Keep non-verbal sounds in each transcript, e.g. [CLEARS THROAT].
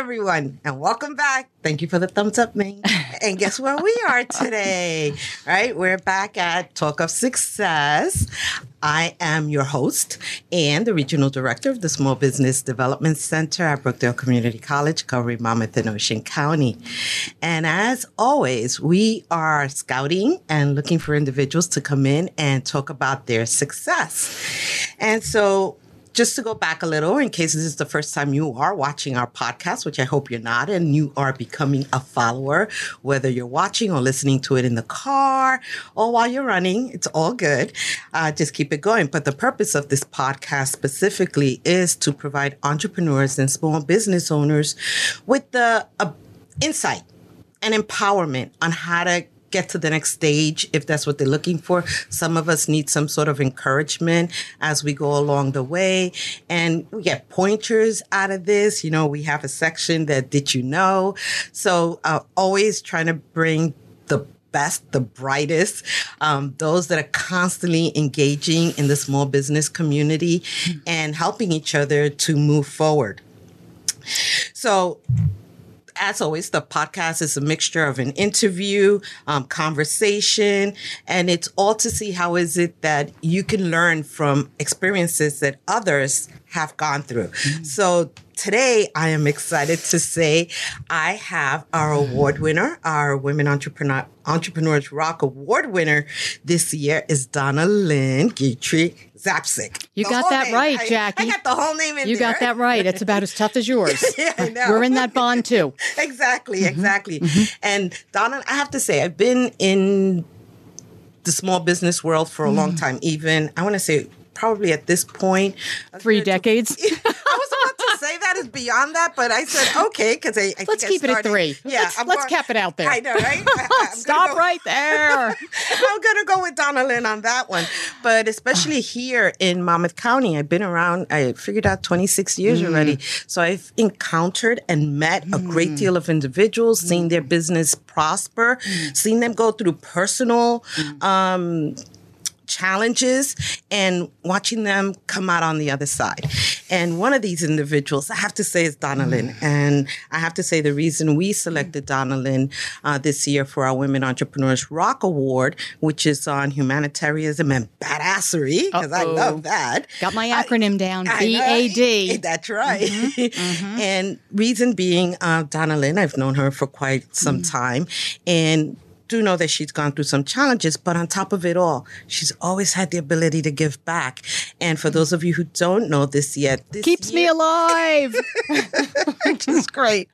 everyone, and welcome back. Thank you for the thumbs up, man. [LAUGHS] and guess where we are today? Right? We're back at Talk of Success. I am your host and the regional director of the Small Business Development Center at Brookdale Community College, covering Monmouth and Ocean County. And as always, we are scouting and looking for individuals to come in and talk about their success. And so just to go back a little, in case this is the first time you are watching our podcast, which I hope you're not, and you are becoming a follower, whether you're watching or listening to it in the car or while you're running, it's all good. Uh, just keep it going. But the purpose of this podcast specifically is to provide entrepreneurs and small business owners with the uh, insight and empowerment on how to get to the next stage if that's what they're looking for. Some of us need some sort of encouragement as we go along the way. And we get pointers out of this. You know, we have a section that did you know? So uh, always trying to bring the best, the brightest, um, those that are constantly engaging in the small business community and helping each other to move forward. So as always, the podcast is a mixture of an interview, um, conversation, and it's all to see how is it that you can learn from experiences that others have gone through. Mm-hmm. So today I am excited to say I have our award winner, our Women Entrepreneur Entrepreneurs Rock Award winner this year is Donna Lynn Guitry Zapsik. You the got that name. right, Jackie. I, got the whole name in you there. got that right. It's about as tough as [LAUGHS] yours. yeah, I know. We're in that bond too. [LAUGHS] exactly, mm-hmm. exactly. Mm-hmm. And Donna, I have to say, I've been in the small business world for a mm. long time. Even I want to say probably at this point, three decades. I [LAUGHS] to say that is beyond that, but I said okay because I, I let's keep I it at three. Yeah, let's, let's cap it out there. I know, right? [LAUGHS] Stop go, right there. [LAUGHS] I'm gonna go with DonnaLyn on that one, but especially here in Monmouth County, I've been around. I figured out 26 years mm. already, so I've encountered and met mm. a great deal of individuals, mm. seen their business prosper, mm. seen them go through personal. Mm. Um, challenges and watching them come out on the other side. And one of these individuals, I have to say, is DonnaLyn. Mm. And I have to say, the reason we selected DonnaLyn uh, this year for our Women Entrepreneurs Rock Award, which is on humanitarianism and badassery, because I love that. Got my acronym I, down BAD. That's right. Mm-hmm, mm-hmm. [LAUGHS] and reason being, uh, DonnaLyn, I've known her for quite some mm. time. And do know that she's gone through some challenges, but on top of it all, she's always had the ability to give back. And for those of you who don't know this yet, this keeps year, me alive, [LAUGHS] which is great.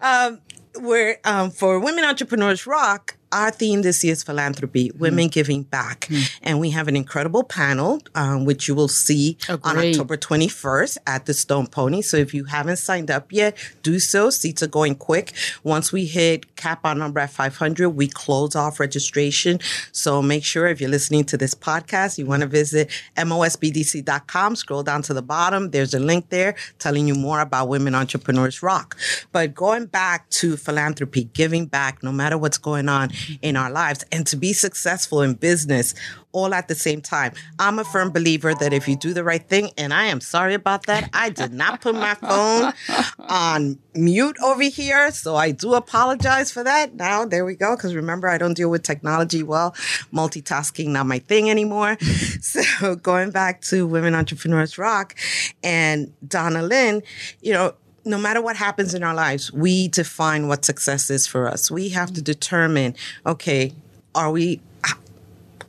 Um, we're um, for Women Entrepreneurs Rock our theme this year is philanthropy, women mm. giving back. Mm. And we have an incredible panel, um, which you will see Agreed. on October 21st at the Stone Pony. So if you haven't signed up yet, do so. Seats are going quick. Once we hit cap our number at 500, we close off registration. So make sure if you're listening to this podcast, you want to visit mosbdc.com, scroll down to the bottom. There's a link there telling you more about Women Entrepreneurs Rock. But going back to philanthropy, giving back, no matter what's going on, in our lives and to be successful in business all at the same time. I'm a firm believer that if you do the right thing, and I am sorry about that, I did not put my phone on mute over here. So I do apologize for that. Now, there we go. Because remember, I don't deal with technology well. Multitasking, not my thing anymore. [LAUGHS] So going back to Women Entrepreneurs Rock and DonnaLyn, you know, no matter what happens in our lives, we define what success is for us. We have to determine, okay, are we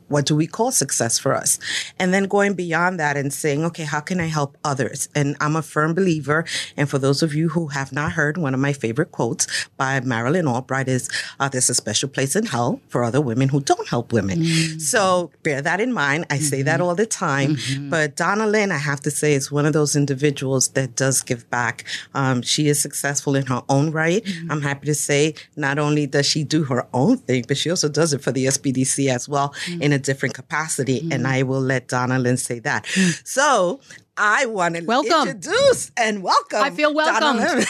what do we call success for us? And then going beyond that and saying, okay, how can I help others? And I'm a firm believer. And for those of you who have not heard, one of my favorite quotes by Madeleine Albright is, uh, there's a special place in hell for other women who don't help women. Mm-hmm. So bear that in mind. I mm-hmm. say that mm-hmm. all the time. Mm-hmm. But DonnaLyn, I have to say, is one of those individuals that does give back. Um, she is successful in her own right. Mm-hmm. I'm happy to say not only does she do her own thing, but she also does it for the SBDC as well in a different capacity. Mm. And I will let DonnaLyn say that. Mm. So I want to welcome. introduce and welcome. I feel welcome.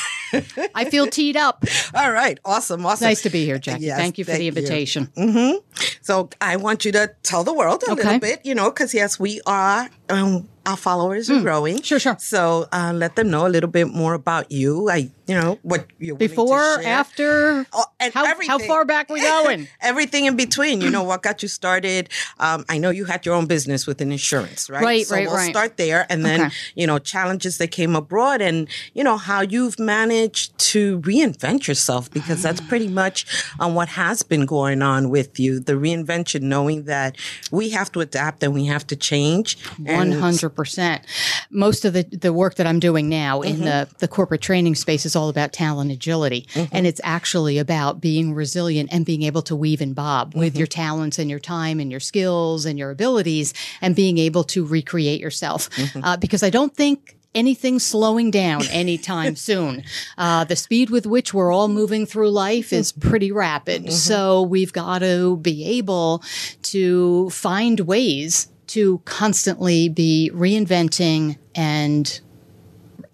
I feel teed up. [LAUGHS] All right. Awesome. Awesome. Nice to be here, Jackie. Yes, thank you for thank the invitation. Mm-hmm. So I want you to tell the world a okay. little bit, you know, because yes, we are um, our followers are mm. growing. Sure, sure. So uh, let them know a little bit more about you. I, you know, what you're before, after, oh, and how, how far back we going? [LAUGHS] everything in between. You know, what got you started? Um, I know you had your own business with an insurance, right? Right, so right, we'll right. Start there, and then okay. you know challenges that came abroad, and you know how you've managed to reinvent yourself because that's pretty much um, what has been going on with you. The reinvention, knowing that we have to adapt and we have to change. One hundred percent. Most of the, the work that I'm doing now mm-hmm. in the, the corporate training space is all about talent agility. Mm-hmm. And it's actually about being resilient and being able to weave and bob mm-hmm. with your talents and your time and your skills and your abilities and being able to recreate yourself. Mm-hmm. Uh, because I don't think anything slowing down anytime [LAUGHS] soon. Uh, the speed with which we're all moving through life is pretty rapid. Mm-hmm. So we've got to be able to find ways to constantly be reinventing and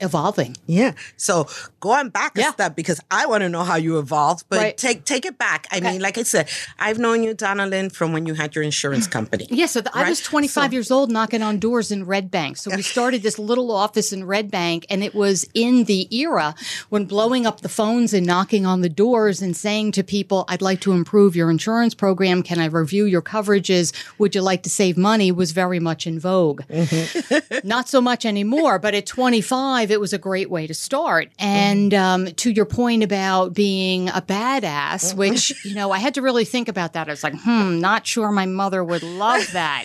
evolving. Yeah. So going back a yeah. step because I want to know how you evolved, but right. take take it back. I okay. mean, like I said, I've known you, DonnaLyn, from when you had your insurance company. Yeah. So the, right? I was 25 so, years old knocking on doors in Red Bank. So we [LAUGHS] started this little office in Red Bank, and it was in the era when blowing up the phones and knocking on the doors and saying to people, "I'd like to improve your insurance program. Can I review your coverages? Would you like to save money?" was very much in vogue. Mm-hmm. [LAUGHS] Not so much anymore, but at 25 it was a great way to start. And um, to your point about being a badass, which, you know, I had to really think about that. I was like, hmm, not sure my mother would love [LAUGHS] that.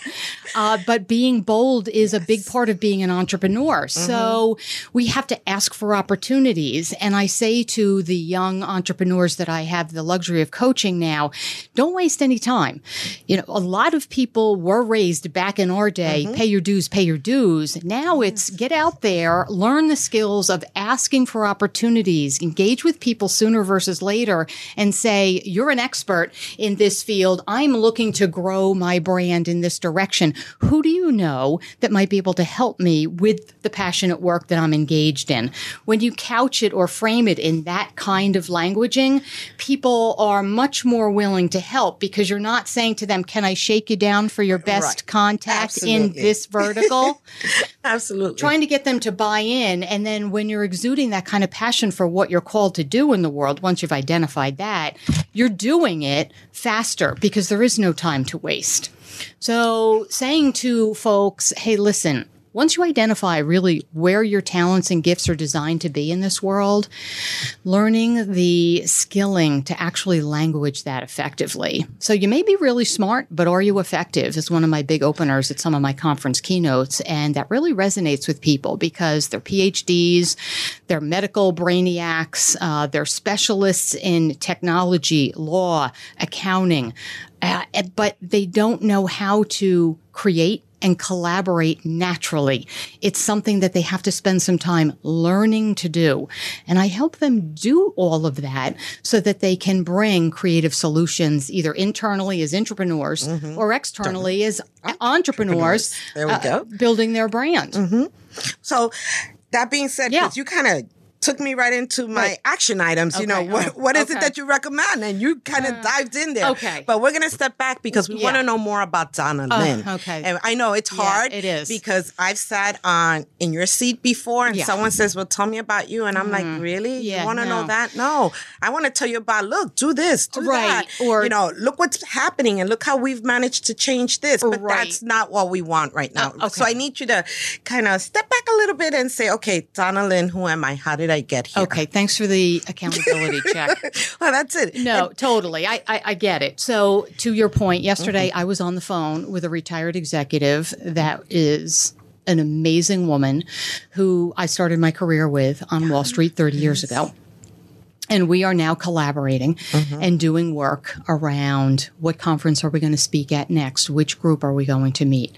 Uh, but being bold is a big part of being an entrepreneur. Mm-hmm. So we have to ask for opportunities. And I say to the young entrepreneurs that I have the luxury of coaching now, don't waste any time. You know, a lot of people were raised back in our day, mm-hmm. pay your dues, pay your dues. Now it's get out there, learn the the skills of asking for opportunities, engage with people sooner versus later and say, you're an expert in this field. I'm looking to grow my brand in this direction. Who do you know that might be able to help me with the passionate work that I'm engaged in? When you couch it or frame it in that kind of languaging, people are much more willing to help because you're not saying to them, can I shake you down for your best right. contact Absolutely. in this vertical? [LAUGHS] Absolutely. Trying to get them to buy in and then when you're exuding that kind of passion for what you're called to do in the world, once you've identified that, you're doing it faster because there is no time to waste. So saying to folks, hey, listen, once you identify really where your talents and gifts are designed to be in this world, learning the skilling to actually language that effectively. So you may be really smart, but are you effective is one of my big openers at some of my conference keynotes. And that really resonates with people because they're PhDs, they're medical brainiacs, uh, they're specialists in technology, law, accounting, uh, but they don't know how to create and collaborate naturally. It's something that they have to spend some time learning to do. And I help them do all of that so that they can bring creative solutions either internally as entrepreneurs mm-hmm. or externally as entrepreneurs. There we uh, go. Building their brand. Mm-hmm. So that being said, yeah. you kind of took me right into my right. action items. Okay. You know, what, what is okay. it that you recommend? And you kind of uh, dived in there. Okay. But we're going to step back because we yeah. want to know more about Donna uh, Lynn. Okay. And I know it's hard. Yeah, it is. Because I've sat on in your seat before and yeah. someone says, well, tell me about you. And I'm mm. like, mm-hmm. really? Yeah, you want to no. know that? No. I want to tell you about, look, do this, do right. that. Or, you know, look what's happening and look how we've managed to change this. But right. that's not what we want right now. Uh, okay. So I need you to kind of step back a little bit and say, okay, DonnaLyn, who am I? How did I get here? Okay. Thanks for the accountability check. [LAUGHS] well, that's it. No, and- totally. I, I, I, get it. So, to your point, yesterday mm-hmm. I was on the phone with a retired executive that is an amazing woman who I started my career with on Wall Street 30 years ago. And we are now collaborating mm-hmm. and doing work around what conference are we going to speak at next? Which group are we going to meet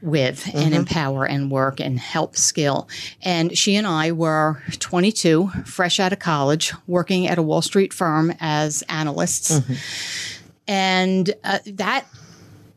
with mm-hmm. and empower and work and help skill? And she and I were 22, fresh out of college, working at a Wall Street firm as analysts. Mm-hmm. And uh, that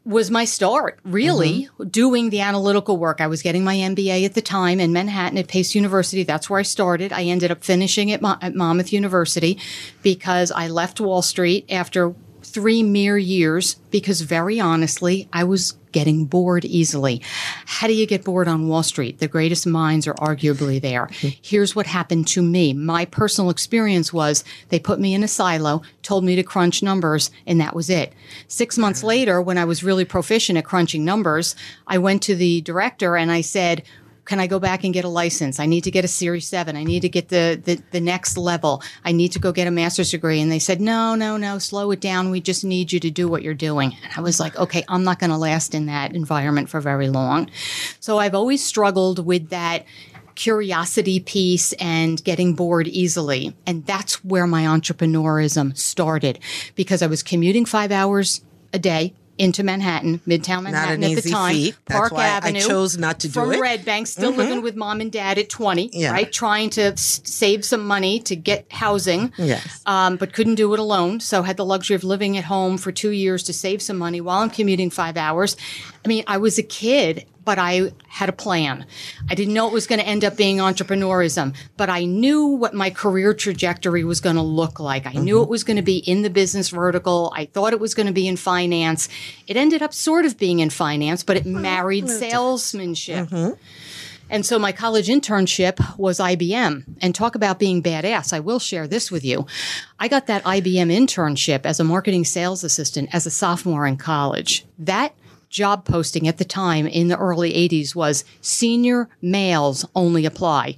was my start, really, mm-hmm. doing the analytical work. I was getting my MBA at the time in Manhattan at Pace University. That's where I started. I ended up finishing at, Mo- at Monmouth University because I left Wall Street after three mere years because very honestly, I was getting bored easily. How do you get bored on Wall Street? The greatest minds are arguably there. Mm-hmm. Here's what happened to me. My personal experience was they put me in a silo, told me to crunch numbers, and that was it. Six months later, when I was really proficient at crunching numbers, I went to the director and I said, can I go back and get a license? I need to get a Series 7. I need to get the, the, the, next level. I need to go get a master's degree. And they said, no, no, no, slow it down. We just need you to do what you're doing. And I was like, okay, I'm not going to last in that environment for very long. So I've always struggled with that curiosity piece and getting bored easily. And that's where my entrepreneurism started because I was commuting five hours a day into Manhattan, Midtown Manhattan at the time, feat. Park Avenue. I chose not to do from it. Red Bank, still mm-hmm. living with mom and dad at 20, yeah. right? Trying to s- save some money to get housing. Yes. Um, but couldn't do it alone. So had the luxury of living at home for two years to save some money while I'm commuting five hours. I mean, I was a kid but I had a plan. I didn't know it was going to end up being entrepreneurism, but I knew what my career trajectory was going to look like. I mm-hmm. knew it was going to be in the business vertical. I thought it was going to be in finance. It ended up sort of being in finance, but it married salesmanship. Mm-hmm. And so my college internship was IBM. And talk about being badass. I will share this with you. I got that IBM internship as a marketing sales assistant as a sophomore in college. That job posting at the time in the early 80s was senior males only apply.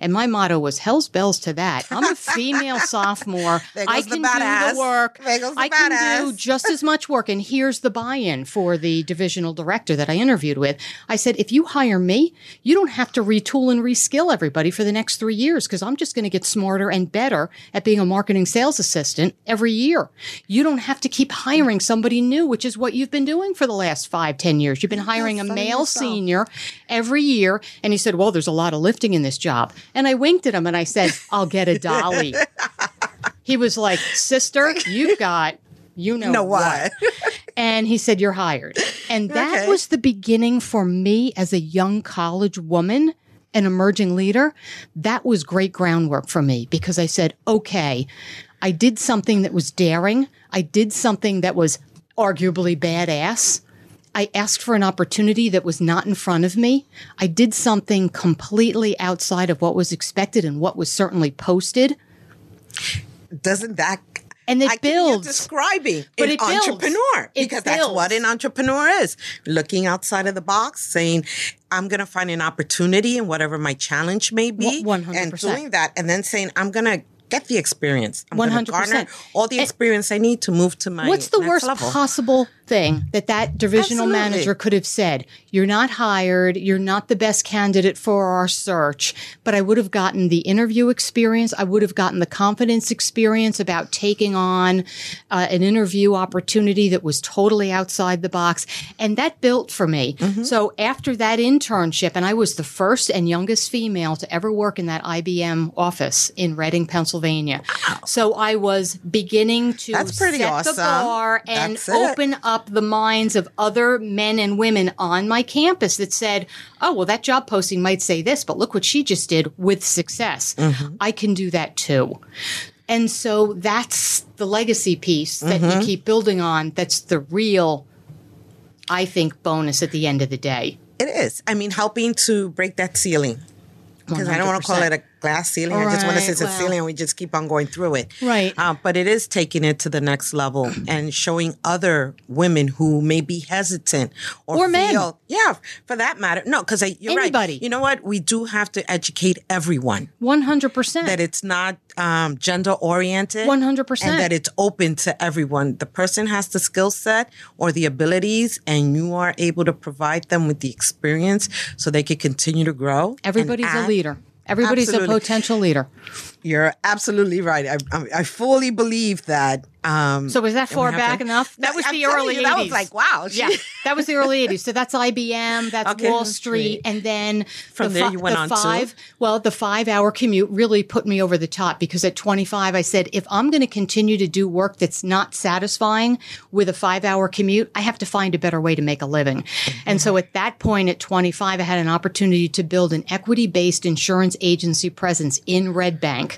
And my motto was hell's bells to that. I'm a [LAUGHS] female sophomore. I can the do the work. The I can do just as much work. And here's the buy-in for the divisional director that I interviewed with. I said, if you hire me, you don't have to retool and reskill everybody for the next three years because I'm just going to get smarter and better at being a marketing sales assistant every year. You don't have to keep hiring somebody new, which is what you've been doing for the last five, ten years. You've been hiring a male senior every year. And he said, well, there's a lot of lifting in this job. And I winked at him and I said, I'll get a dolly. he was like, Sister, you've got you know, know what. and he said, You're hired. And that okay. was the beginning for me as a young college woman, an emerging leader. That was great groundwork for me because I said, Okay, I did something that was daring. I did something that was arguably badass. I asked for an opportunity that was not in front of me. I did something completely outside of what was expected and what was certainly posted. Doesn't that and it I builds describing but an it entrepreneur it because builds. that's what an entrepreneur is looking outside of the box saying i'm going to find an opportunity in whatever my challenge may be 100%. and doing that and then saying i'm going to get the experience. I'm 100%. garner all the experience and I need to move to my What's the worst level. possible thing that that divisional Absolutely. manager could have said? You're not hired. You're not the best candidate for our search, but I would have gotten the interview experience. I would have gotten the confidence experience about taking on uh, an interview opportunity that was totally outside the box. And that built for me. Mm-hmm. So after that internship, and I was the first and youngest female to ever work in that IBM office in Reading, Pennsylvania. Pennsylvania. Wow. So I was beginning to That's pretty set awesome. the bar and open up the minds of other men and women on my campus that said, oh, well, that job posting might say this, but look what she just did with success. Mm-hmm. I can do that too. And so that's the legacy piece that mm-hmm. you keep building on. That's the real, I think, bonus at the end of the day. It is. I mean, helping to break that ceiling because I don't want to call it a glass ceiling. Right, I just want to say it's a ceiling and we just keep on going through it. Right. Uh, but it is taking it to the next level and showing other women who may be hesitant or, or feel, men. yeah, for that matter. No, because you're Anybody. right. You know what? We do have to educate everyone. 100%. That it's not um, gender oriented. 100%. And that it's open to everyone. The person has the skill set or the abilities and you are able to provide them with the experience so they can continue to grow. Everybody's a leader. Everybody's Absolutely. a potential leader. You're absolutely right. I, I, I fully believe that um, so was that far back to, enough? That was the early you, 80s. That was like, wow. yeah, that was the early 80s. So that's IBM, that's okay, Wall Street. And then from the there you went the on five, to? Well, the five hour commute really put me over the top because at 25, I said, if I'm going to continue to do work that's not satisfying with a five hour commute, I have to find a better way to make a living. And so at that point at 25, I had an opportunity to build an equity based insurance agency presence in Red Bank.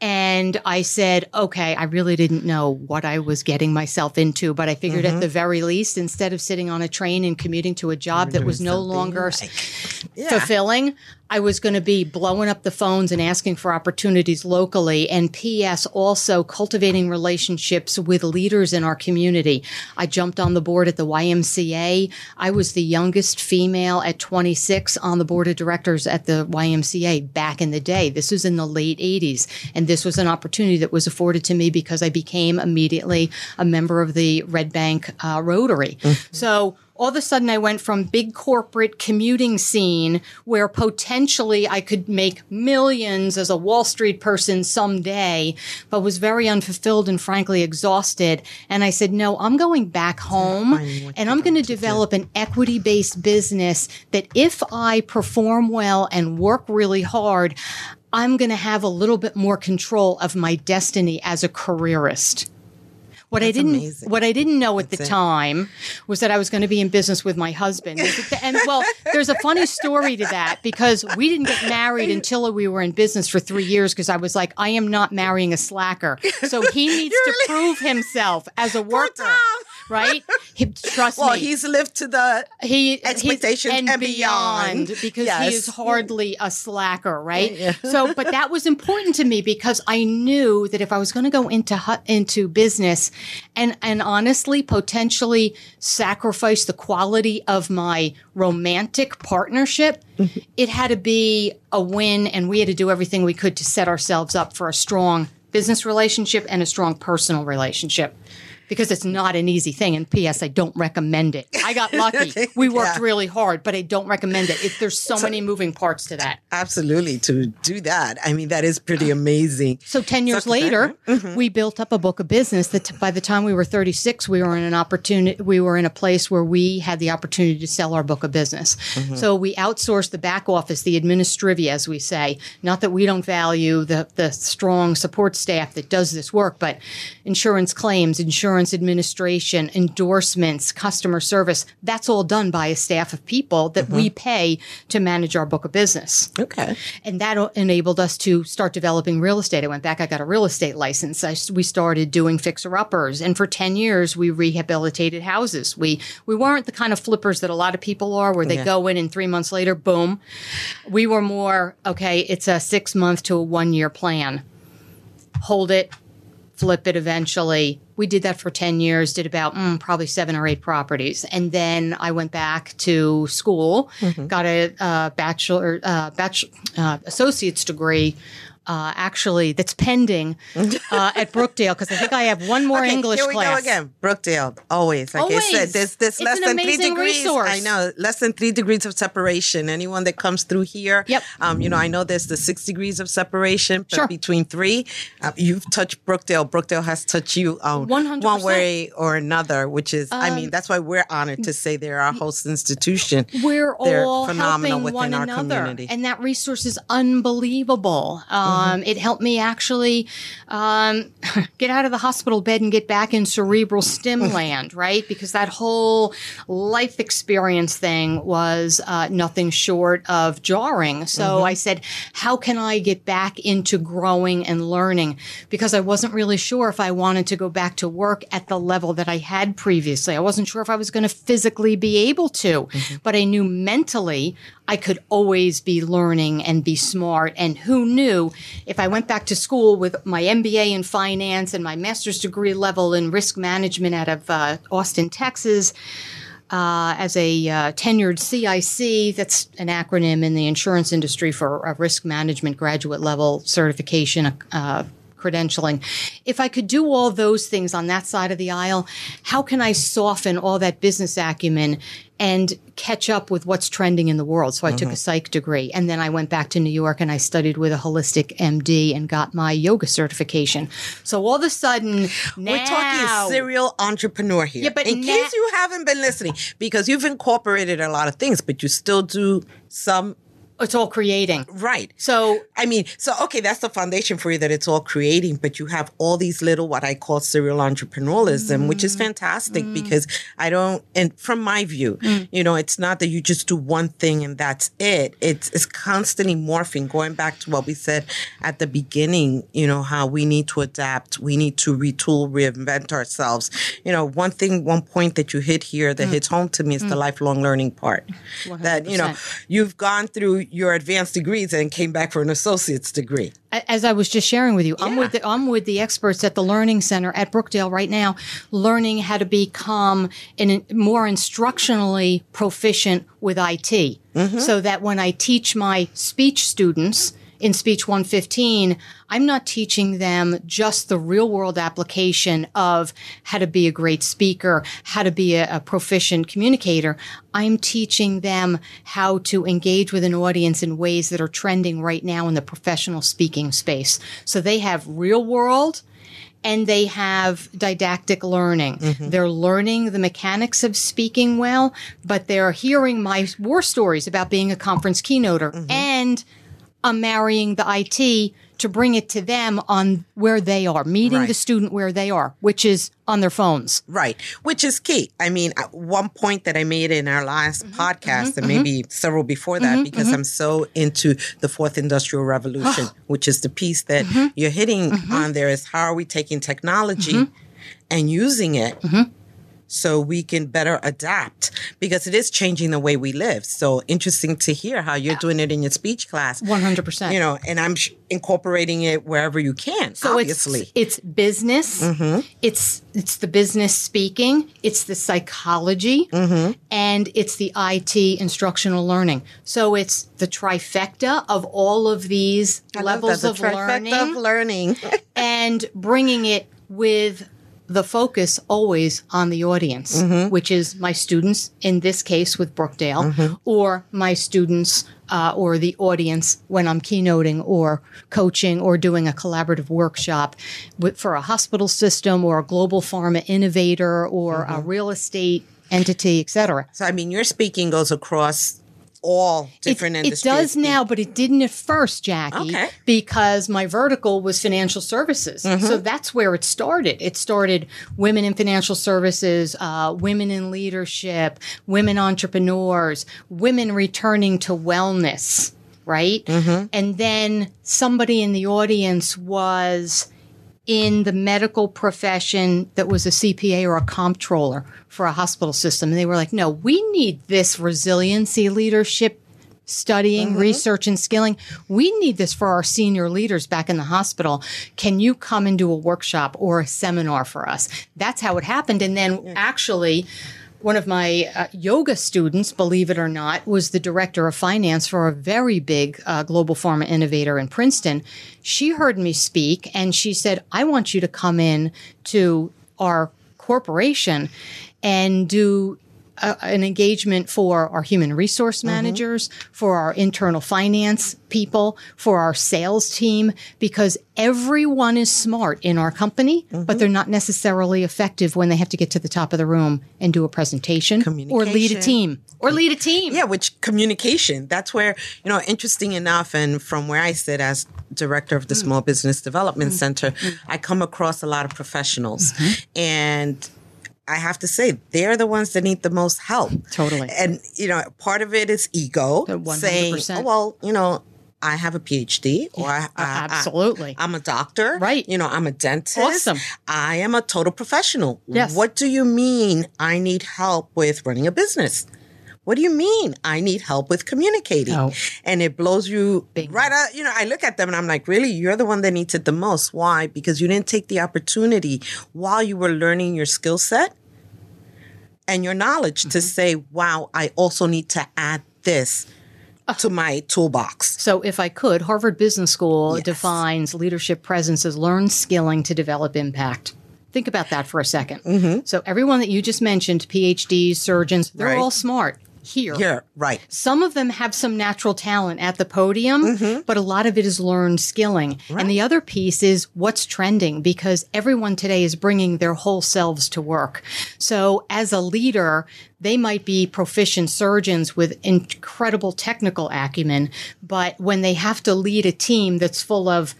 And I said, okay, I really didn't know what I was getting myself into, but I figured Mm-hmm. at the very least, instead of sitting on a train and commuting to a job that was no longer like- Yeah. fulfilling, I was going to be blowing up the phones and asking for opportunities locally. And P.S. also cultivating relationships with leaders in our community. I jumped on the board at the YMCA. I was the youngest female at 26 on the board of directors at the YMCA back in the day. This was in the late 80s. And this was an opportunity that was afforded to me because I became immediately a member of the Red Bank uh, Rotary. So all of a sudden I went from big corporate commuting scene where potentially I could make millions as a Wall Street person someday, but was very unfulfilled and frankly exhausted. And I said, no, I'm going back home and I'm going to want to do. develop an equity based business that if I perform well and work really hard, I'm going to have a little bit more control of my destiny as a careerist. What I didn't amazing. what I didn't know at the That's it. time was that I was going to be in business with my husband. And well, there's a funny story to that because we didn't get married until we were in business for three years because I was like, I am not marrying a slacker. So he [LAUGHS] needs to really- prove himself as a worker. Right? He, trust Well, me. he's lived to the he expectations and beyond. because Yes. he is hardly a slacker, right? So, but that was important to me because I knew that if I was going to go into into business, and and honestly, potentially sacrifice the quality of my romantic partnership, mm-hmm. it had to be a win, and we had to do everything we could to set ourselves up for a strong business relationship and a strong personal relationship. Because it's not an easy thing. And P.S. I don't recommend it. I got [LAUGHS] lucky. We worked Yeah. really hard, but I don't recommend it. it there's so, many moving parts to that. absolutely to do that. I mean, that is pretty amazing. So 10 years So- Mm-hmm. later, we built up a book of business that by the time we were 36, we were in an opportunity, we were in a place where we had the opportunity to sell our book of business. Mm-hmm. So we outsourced the back office, the administrivia, as we say. Not that we don't value the, the strong support staff that does this work, but insurance claims, insurance administration, endorsements, customer service, that's all done by a staff of people that Mm-hmm. we pay to manage our book of business. Okay. And that enabled us to start developing real estate. I went back, I got a real estate license. I, we started doing fixer uppers. And for 10 years, we rehabilitated houses. We, we weren't the kind of flippers that a lot of people are, where they Yeah. go in and three months later, boom. We were more, okay, it's a six month to a one year plan. Hold it, flip it eventually. We did that for 10 years, did about mm, probably seven or eight properties. And then I went back to school, got a uh, bachelor, uh, bachelor, uh, associate's degree. Uh, actually, that's pending [LAUGHS] uh, at Brookdale because I think I have one more Okay, English here we class. go again. Brookdale, always. Like I Always. said, there's, there's It's less an than three degrees. resource. I know, less than three degrees of separation. Anyone that comes through here, Yep. um, you know, I know there's the six degrees of separation, but Sure. between three, uh, you've touched Brookdale. Brookdale has touched you um, one way or another, which is, I Um, mean, that's why we're honored to say they're our host institution. We're They're all phenomenal helping within one our another, community. and that resource is unbelievable. Um, It helped me actually um, [LAUGHS] get out of the hospital bed and get back in cerebral stim [LAUGHS] land, right? Because that whole life experience thing was uh, nothing short of jarring. So I said, "How can I get back into growing and learning?" Because I wasn't really sure if I wanted to go back to work at the level that I had previously. I wasn't sure if I was going to physically be able to, but I knew mentally I could always be learning and be smart. And who knew if I went back to school with my MBA in finance and my master's degree level in risk management out of uh, Austin, Texas, uh, as a uh, tenured CIC, that's an acronym in the insurance industry for a risk management graduate level certification. Credentialing. If I could do all those things on that side of the aisle, how can I soften all that business acumen and catch up with what's trending in the world? So I took a mm-hmm. psych degree and then I went back to New York and I studied with a holistic MD and got my yoga certification. So all of a sudden, now, We're talking serial entrepreneur here. Yeah, but in na- case you haven't been listening, because you've incorporated a lot of things, but you still do some It's all creating. Right. So I mean, so okay, that's the foundation for you that it's all creating, but you have all these little what I call serial entrepreneurialism, mm. which is fantastic mm. because I don't and from my view, mm. you know, it's not that you just do one thing and that's it. It's it's constantly morphing, going back to what we said at the beginning, you know, how we need to adapt, we need to retool, reinvent ourselves. You know, one thing, one point that you hit here that mm. hits home to me is the mm. lifelong learning part. 100%. That, you know, you've gone through your advanced degrees and came back for an associate's degree. As I was just sharing with you, yeah. I'm with the, I'm with the experts at the Learning Center at Brookdale right now, learning how to become in, more instructionally proficient with IT, mm-hmm. so that when I teach my speech students in Speech 115, I'm not teaching them just the real world application of how to be a great speaker, how to be a, a, proficient communicator. I'm teaching them how to engage with an audience in ways that are trending right now in the professional speaking space. So they have real world and they have didactic learning. Mm-hmm. They're learning the mechanics of speaking well, but they're hearing my war stories about being a conference keynoter mm-hmm. and I'm marrying the IT to bring it to them on where they are, meeting right. the student where they are, which is on their phones. Right, which is key. I mean, one point that I made in our last mm-hmm, podcast, mm-hmm, and maybe mm-hmm. several before that, mm-hmm, because mm-hmm. I'm so into the fourth industrial revolution, [GASPS] which is the piece that mm-hmm. you're hitting on there is how are we taking technology and using it so we can better adapt because it is changing the way we live. So interesting to hear how you're doing it in your speech class. 100%. You know, and I'm sh- incorporating it wherever you can, so obviously. It's, it's business. Mm-hmm. It's it's the business speaking, it's the psychology, mm-hmm. and it's the IT instructional learning. So it's the trifecta of all of these I levels of learning. of learning. [LAUGHS] and bringing it with the focus always on the audience, mm-hmm. which is my students, in this case with Brookdale, mm-hmm. or my students uh, or the audience when I'm keynoting or coaching or doing a collaborative workshop with, for a hospital system or a global pharma innovator or mm-hmm. a real estate entity, et cetera. So, I mean, your speaking goes across all different it, industries. It does now, but it didn't at first, Jackie, okay. because my vertical was financial services. Mm-hmm. So that's where it started. It started women in financial services, uh, women in leadership, women entrepreneurs, women returning to wellness, right? Mm-hmm. And then somebody in the audience was in the medical profession that was a CPA or a comptroller for a hospital system. And they were like, no, we need this resiliency leadership studying, mm-hmm. research, and skilling. We need this for our senior leaders back in the hospital. Can you come and do a workshop or a seminar for us? That's how it happened. And then actually, one of my uh, yoga students, believe it or not, was the director of finance for a very big uh, global pharma innovator in Princeton. She heard me speak and she said, I want you to come in to our corporation and do a, an engagement for our human resource mm-hmm. managers, mm-hmm. for our internal finance people, for our sales team, because everyone is smart in our company, mm-hmm. but they're not necessarily effective when they have to get to the top of the room and do a presentation or lead a team or lead a team. Yeah, which communication. That's where, you know, interesting enough, and from where I sit as director of the mm. Small Business Development mm. Center, mm. I come across a lot of professionals. Mm-hmm. And I have to say, they're the ones that need the most help. Totally. And, you know, part of it is ego saying, oh, well, you know, I have a PhD or I, I, absolutely. I, am a doctor. Right. You know, I'm a dentist. Awesome. I am a total professional. Yes. What do you mean I need help with running a business? What do you mean I need help with communicating? Oh. And it blows you Big right out. You know, I look at them and I'm like, really? You're the one that needs it the most. Why? Because you didn't take the opportunity while you were learning your skill set and your knowledge mm-hmm. to say, wow, I also need to add this uh, to my toolbox. So, if I could, Harvard Business School yes. defines leadership presence as learned skilling to develop impact. Think about that for a 2nd mm-hmm. So, everyone that you just mentioned, PhDs, surgeons, they're right. all smart. Here. Here, right. Some of them have some natural talent at the podium, Mm-hmm. but a lot of it is learned skilling. And the other piece is what's trending because everyone today is bringing their whole selves to work. So as a leader, they might be proficient surgeons with incredible technical acumen, but when they have to lead a team that's full of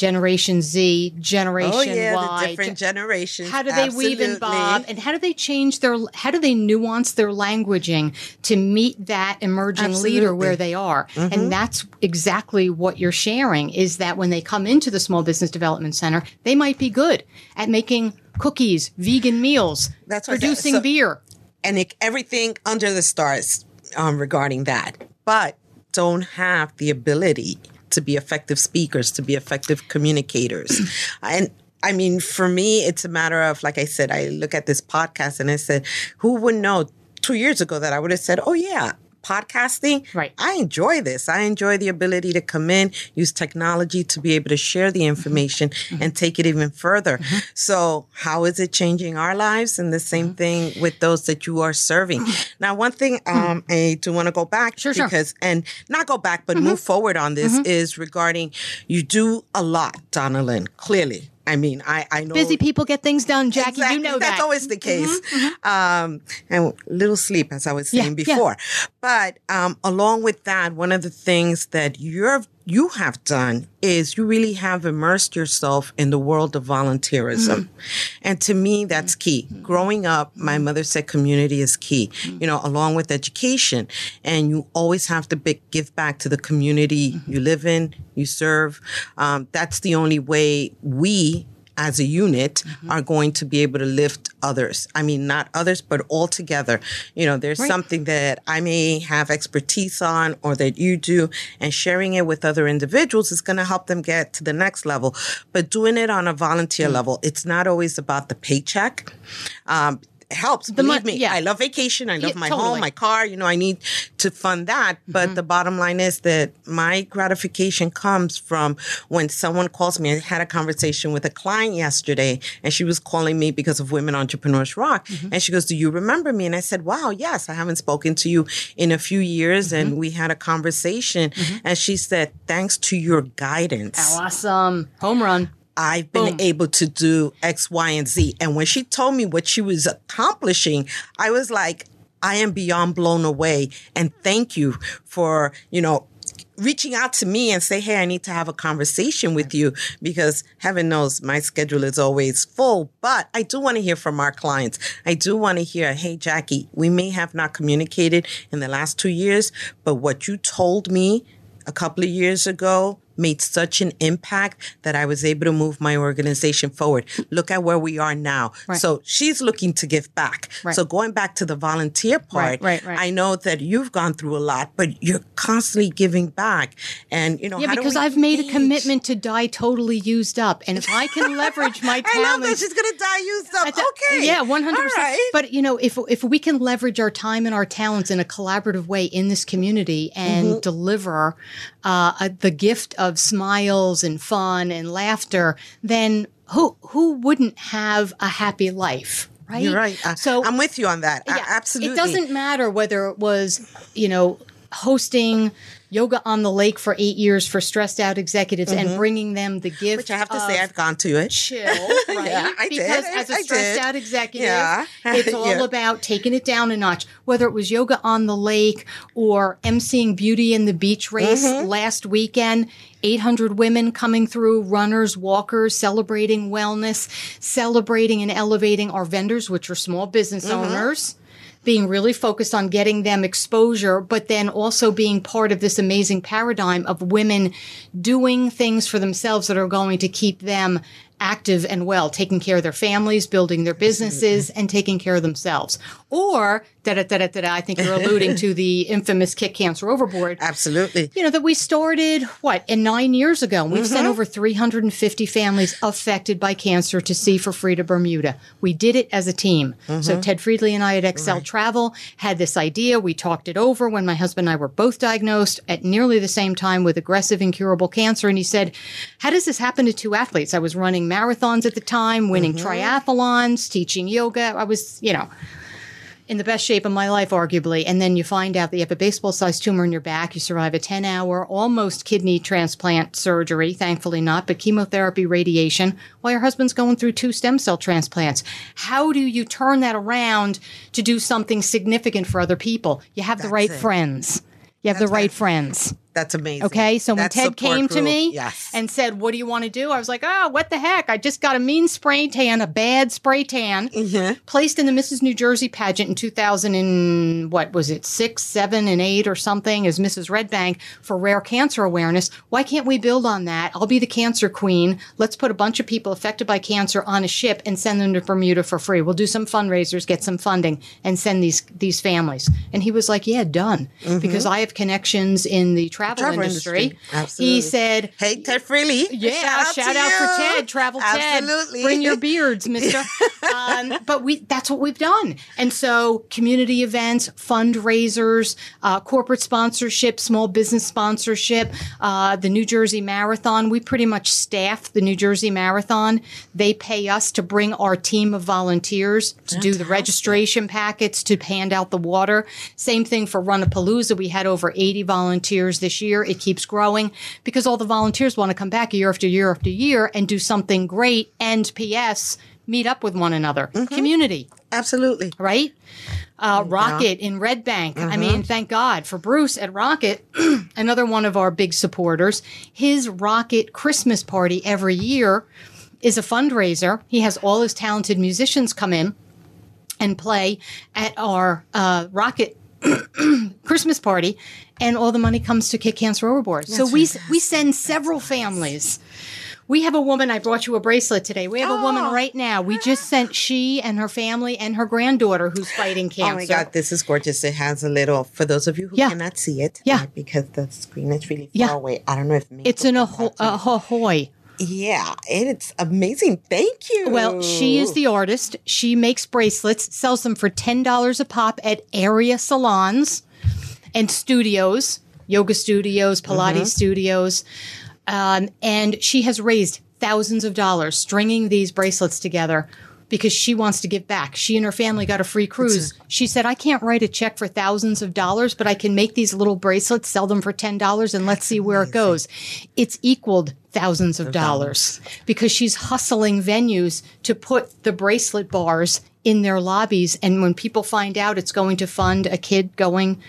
Generation Z, Generation Oh yeah, Y, different generations. how do they weave and bob and how do they change their how do they nuance their languaging to meet that emerging leader where they are Mm-hmm. and that's exactly what you're sharing is that when they come into the small business development center they might be good at making cookies vegan meals That's what I said. producing So- beer and it, everything under the stars um, regarding that, but don't have the ability to be effective speakers, to be effective communicators. [CLEARS THROAT] and I mean, for me, it's a matter of, like I said, I look at this podcast and I said, who would know two years ago that I would have said, oh, yeah. Podcasting, Right. I enjoy this. I enjoy the ability to come in, use technology to be able to share the information Mm-hmm. and take it even further. So, how is it changing our lives? And the same Mm-hmm. thing with those that you are serving. Now, one thing um, I do want to go back. Sure, sure. because, and not go back, but move forward on this is regarding you do a lot, DonnaLyn, clearly. I mean, I, I know busy people get things done jackie Exactly. you know That's that always the case. Um, and little sleep, as I was saying yeah. before. But um, along with that, one of the things that you're you have done is you really have immersed yourself in the world of volunteerism. Mm-hmm. And to me, that's key. Mm-hmm. Growing up, my mm-hmm. mother said community is key, you know, along with education. And you always have to be, give back to the community you live in, you serve. Um, that's the only way we as a unit are going to be able to lift others. I mean, not others, but all together. You know, there's something that I may have expertise on or that you do, and sharing it with other individuals is going to help them get to the next level. But doing it on a volunteer level, it's not always about the paycheck. Um, it helps. Believe mon- me, yeah. I love vacation. I love Yeah, my totally. home, my car. You know, I need to fund that. But mm-hmm. the bottom line is that my gratification comes from when someone calls me. I had a conversation with a client yesterday, and she was calling me because of Women Entrepreneurs Rock. Mm-hmm. And she goes, "Do you remember me?" And I said, "Wow, yes. I haven't spoken to you in a few years." And mm-hmm. we had a conversation, and she said, "Thanks to your guidance." awesome home run I've been Boom. able to do X, Y, and Z. And when she told me what she was accomplishing, I was like, I am beyond blown away. And thank you for, you know, reaching out to me and say, Hey, I need to have a conversation with you because heaven knows my schedule is always full, but I do want to hear from our clients. I do want to hear, Hey, Jackie, we may have not communicated in the last two years, but what you told me a couple of years ago made such an impact that I was able to move my organization forward. Look at where we are now. So she's looking to give back. Right. So going back to the volunteer part, right, right. I know that you've gone through a lot, but you're constantly giving back. And you know, Yeah, because I've made a commitment to die totally used up, and if I can leverage my [LAUGHS] I love that talents, she's gonna die used up. Th- Okay. Yeah, 100%. right. But you know, if if we can leverage our time and our talents in a collaborative way in this community and Mm-hmm. deliver uh, uh, the gift of smiles and fun and laughter, then who who wouldn't have a happy life? Right. You're right. I- So I'm with you on that. Yeah, absolutely. It doesn't matter whether it was, you know, hosting yoga on the lake for eight years for stressed out executives and bringing them the gift. Mm-hmm. Which I have to say, I've gone to it. chill, [LAUGHS] right? Yeah, I did. because as a stressed out executive, Yeah. it's [LAUGHS] all Yeah. about taking it down a notch. Whether it was yoga on the lake or emceeing Beauty in the Beach race Mm-hmm. last weekend, 800 women coming through, runners, walkers, celebrating wellness, celebrating and elevating our vendors, which are small business Mm-hmm. owners being really focused on getting them exposure, but then also being part of this amazing paradigm of women doing things for themselves that are going to keep them active and well, taking care of their families, building their businesses, and taking care of themselves. Or, da da da da da, I think you're alluding to the [LAUGHS] infamous kick cancer overboard Absolutely. you know, that we started, what, in nine years ago. We've sent mm-hmm. over 350 families affected by cancer to Sea for Free to Bermuda. We did it as a team. So mm-hmm. Ted Friedley and I at Excel Travel had this idea. We talked it over when my husband and I were both diagnosed at nearly the same time with aggressive incurable cancer. And he said, how does this happen to two athletes? I was running marathons at the time, winning triathlons, teaching yoga. I was, you know, in the best shape of my life, arguably. And then you find out that you have a baseball sized tumor in your back. You survive a 10 hour, almost kidney transplant surgery. Thankfully not, but chemotherapy, radiation, while your husband's going through two stem cell transplants. How do you turn that around to do something significant for other people? You have the right it. friends. You have the right friends. That's amazing. Okay, so when That Ted came to me yes. and said, "What do you want to do?" I was like, "Oh, what the heck? I just got a mean spray tan, a bad spray tan, Mm-hmm. placed in the Mrs. New Jersey pageant in 2000 and what was it, six, seven, and eight or something as Mrs. Red Bank for rare cancer awareness. Why can't we build on that? I'll be the cancer queen. Let's put a bunch of people affected by cancer on a ship and send them to Bermuda for free. We'll do some fundraisers, get some funding, and send these these families." And he was like, "Yeah, done," because I have connections in the travel. Travel industry. industry. Absolutely. He said, Hey, Ted Freely. yeah, shout out, to for. Ted, Travel Absolutely. Ted. Bring your beards, [LAUGHS] mister. um, but we that's what we've done. And so community events, fundraisers, uh, corporate sponsorship, small business sponsorship, uh, the New Jersey Marathon. We pretty much staff the New Jersey Marathon. They pay us to bring our team of volunteers to do the registration packets, to hand out the water. Same thing for Runapalooza. We had over 80 volunteers this year. It keeps growing because all the volunteers want to come back year after year after year and do something great. And P.S. Meet up with one another. Community Absolutely. right? Uh, Rocket in Red Bank. I mean, thank God for Bruce at Rocket, [CLEARS THROAT] another one of our big supporters. His Rocket Christmas party every year is a fundraiser. He has all his talented musicians come in and play at our uh, Rocket [CLEARS THROAT] Christmas party, and all the money comes to Kick Cancer Overboard. so we we send several families. We have a woman. I brought you a bracelet today. We have a woman Oh. right now. We just sent she and her family and her granddaughter who's fighting cancer. Oh my God, this is gorgeous. It has a little, for those of you who Yeah. cannot see it, Yeah. because the screen is really far Yeah. away. I don't know if It's aho- is ahoy. Yeah, it's amazing. Thank you. Well, she is the artist. She makes bracelets, sells them for ten dollars a pop at area salons and studios, yoga studios, Pilates Mm-hmm. studios, um, and she has raised thousands of dollars stringing these bracelets together. Because she wants to give back. She and her family got a free cruise. she said, I can't write a check for thousands of dollars, but I can make these little bracelets, sell them for $10, and let's see where it goes. It's equaled thousands of dollars because she's hustling venues to put the bracelet bars in their lobbies. And when people find out it's going to fund a kid going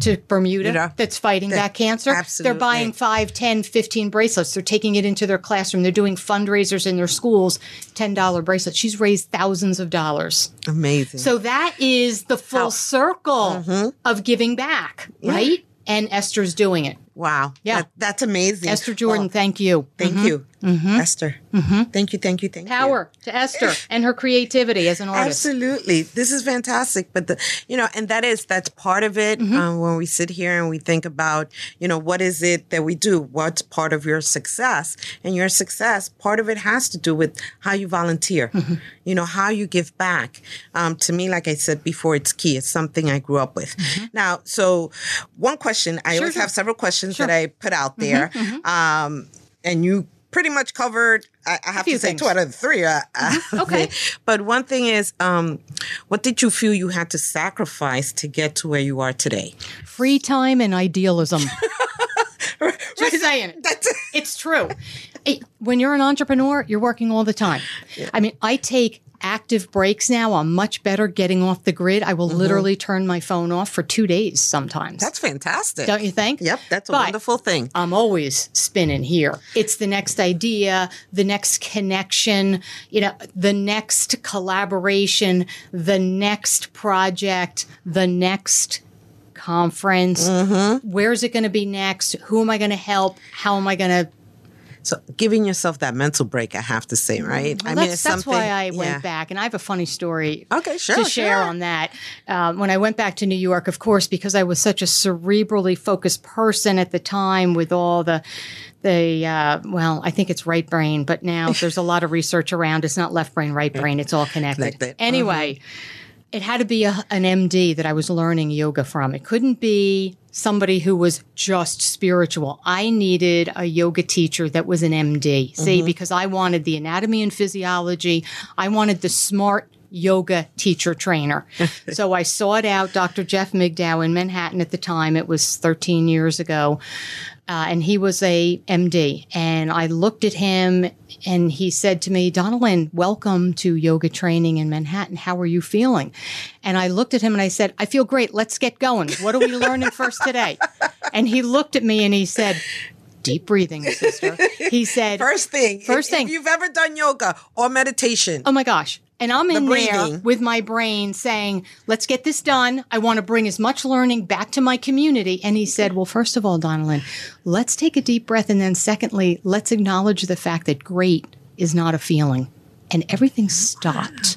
to Bermuda You know, that's fighting back cancer, absolutely. they're buying 5, 10, 15 bracelets. They're taking it into their classroom. They're doing fundraisers in their schools, $10 bracelets. She's raised thousands of dollars. amazing. So that is the full circle Mm-hmm. of giving back, right? And Esther's doing it. wow. Yeah. That- that's amazing. Esther Jordan, Well, thank you. thank you, Esther. Thank you, thank you, thank you. Power to Esther and her creativity as an artist. Absolutely. This is fantastic. But the, you know, and that is, that's part of it. Mm-hmm. Um, when we sit here and we think about, you know, what is it that we do? What's part of your success? And your success, part of it has to do with how you volunteer, Mm-hmm. you know, how you give back. Um, to me, like I said before, it's key. It's something I grew up with. Now, so one question, I always Mm-hmm. sure. have several questions Sure. Mm-hmm, that I put out there. Um, and you pretty much covered, I, I have to say things. Mm-hmm. two out of three. Uh, [LAUGHS] Okay. but one thing is, um, what did you feel you had to sacrifice to get to where you are today? Free time and idealism. [LAUGHS] Just saying. That's It's true. It- when you're an entrepreneur, you're working all the time. I mean, I take active breaks now. I'm much better getting off the grid. I will literally turn my phone off for two days sometimes. that's fantastic. Don't you think? Yep, that's a But wonderful thing. I'm always spinning here. It's the next idea, the next connection, you know, the next collaboration, the next project, the next conference. Mm-hmm. Where's it going to be next? Who am I going to help? How am I going to? So giving yourself that mental break, I have to say, right? Well, that's, that's why I went back, and I have a funny story. Okay, sure, to share sure. on that. Um, when I went back to New York, of course, because I was such a cerebrally focused person at the time, with all the the uh, well, I think it's right brain, but now there's a lot of research around. It's not left brain, right [LAUGHS] brain. It's all connected. Connected. Anyway. It had to be a, an MD that I was learning yoga from. It couldn't be somebody who was just spiritual. I needed a yoga teacher that was an MD. See, mm-hmm. because I wanted the anatomy and physiology. I wanted the smart yoga teacher trainer. [LAUGHS] so I sought out Dr. Jeff Migdow in Manhattan at the time. It was 13 years ago. Uh, and he was a MD. And I looked at him and he said to me, DonnaLyn, welcome to yoga training in Manhattan. How are you feeling? And I looked at him and I said, I feel great. Let's get going. What are we learning first today? [LAUGHS] And he looked at me and he said, deep breathing, sister. He said, [LAUGHS] first thing, first thing, if you've ever done yoga or meditation. Oh my gosh. And I'm in The there with my brain saying, let's get this done. I want to bring as much learning back to my community. And he said, well, first of all, DonnaLyn, let's take a deep breath. And then secondly, let's acknowledge the fact that great is not a feeling. And everything stopped.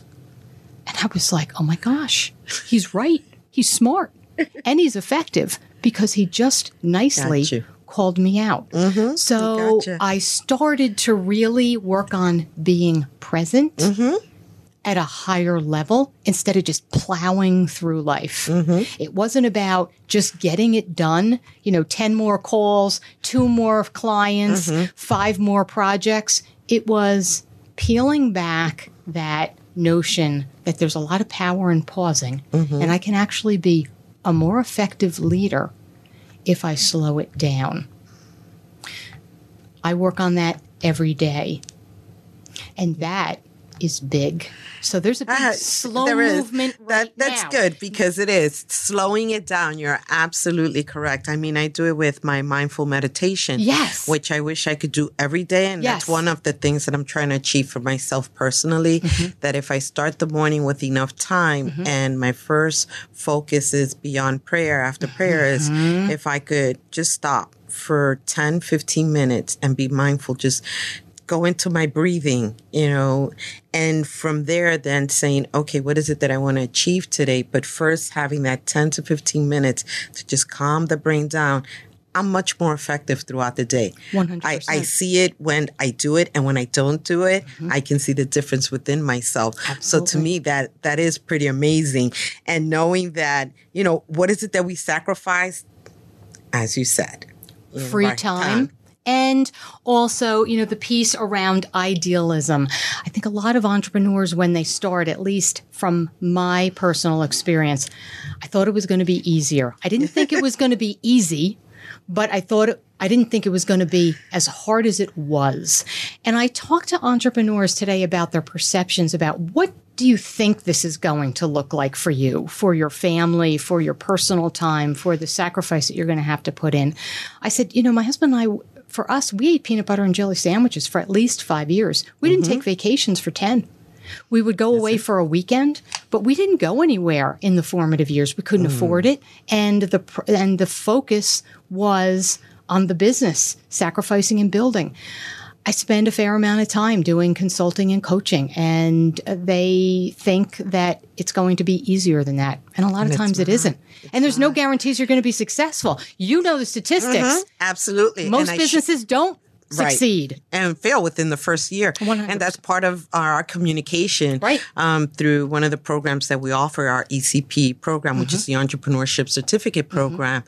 And I was like, oh my gosh, he's right. He's smart [LAUGHS] and he's effective because he just nicely called me out. So Gotcha. I started to really work on being present at a higher level instead of just plowing through life. Mm-hmm. It wasn't about just getting it done, you know, 10 more calls, two more clients, mm-hmm. five more projects. It was peeling back that notion that there's a lot of power in pausing mm-hmm. and I can actually be a more effective leader if I slow it down. I work on that every day. And that is big. So there's a big Ah, slow is. movement that that's now. good because it is slowing it down you're absolutely correct i mean i do it with my mindful meditation Yes. which i wish i could do every day and Yes. that's one of the things that i'm trying to achieve for myself personally Mm-hmm. that if i start the morning with enough time and my first focus is beyond prayer after prayer is Mm-hmm. if i could just stop for 10 15 minutes and be mindful just go into my breathing, you know, and from there, then saying, okay, what is it that I want to achieve today? But first, having that 10 to 15 minutes to just calm the brain down. I'm much more effective throughout the day. 100%. I, I see it when I do it, and when I don't do it, I can see the difference within myself. Absolutely. So to Mm-hmm. Me, that that is pretty amazing. And knowing that, you know, what is it that we sacrifice? As you said, free our time. And also, you know, the piece around idealism. I think a lot of entrepreneurs, when they start, at least from my personal experience, I thought it was going to be easier. [LAUGHS] I didn't think it was going to be easy, but I thought it, I didn't think it was going to be as hard as it was. And I talked to entrepreneurs today about their perceptions about what do you think this is going to look like for you, for your family, for your personal time, for the sacrifice that you're going to have to put in? I said, you know, my husband and I, for us, we ate peanut butter and jelly sandwiches for at least five years. We didn't mm-hmm. take vacations for 10. We would go away for a weekend, but we didn't go anywhere in the formative years. We couldn't mm. afford it, and the and the focus was on the business, sacrificing and building. I spend a fair amount of time doing consulting and coaching, and they think that it's going to be easier than that. And a lot of times it isn't. And there's no guarantees you're going to be successful. You know the statistics. Mm-hmm. Absolutely. Most And I sh- businesses don't Right. succeed. and fail within the first year. 100%. And that's part of our communication Right. um, through one of the programs that we offer, our ECP program, which is the Mm-hmm. Entrepreneurship Certificate Program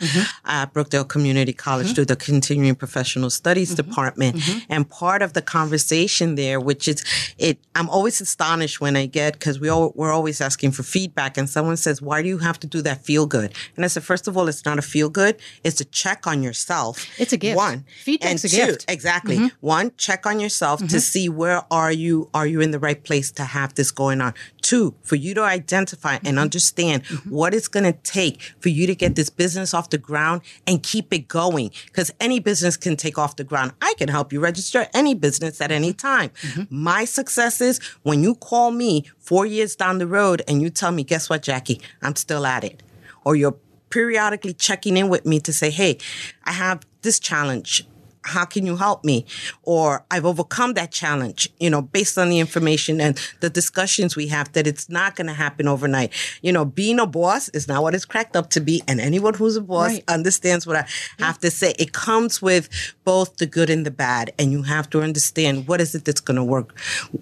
at Brookdale Community College Mm-hmm. through the Continuing Professional Studies Department. And part of the conversation there, which is it, I'm always astonished when I get, because we all, we're always asking for feedback and someone says, why do you have to do that feel good? And I said, first of all, it's not a feel good. It's a check on yourself. It's a gift. One. Feedback's and a two, gift. Mm-hmm. Exactly. One, check on yourself to see where are you are you in the right place to have this going on. Two, for you to identify and Mm-hmm. understand what it's going to take for you to get this business off the ground and keep it going because any business can take off the ground. I can help you register any business at any time. Mm-hmm. My success is when you call me 4 years down the road and you tell me, "Guess what, Jackie? I'm still at it." Or you're periodically checking in with me to say, "Hey, I have this challenge how can you help me? Or I've overcome that challenge, you know, based on the information and the discussions we have that it's not going to happen overnight. You know, being a boss is not what it's cracked up to be. And anyone who's a boss Right. understands what I have to say. It comes with both the good and the bad. And you have to understand what is it that's going to work,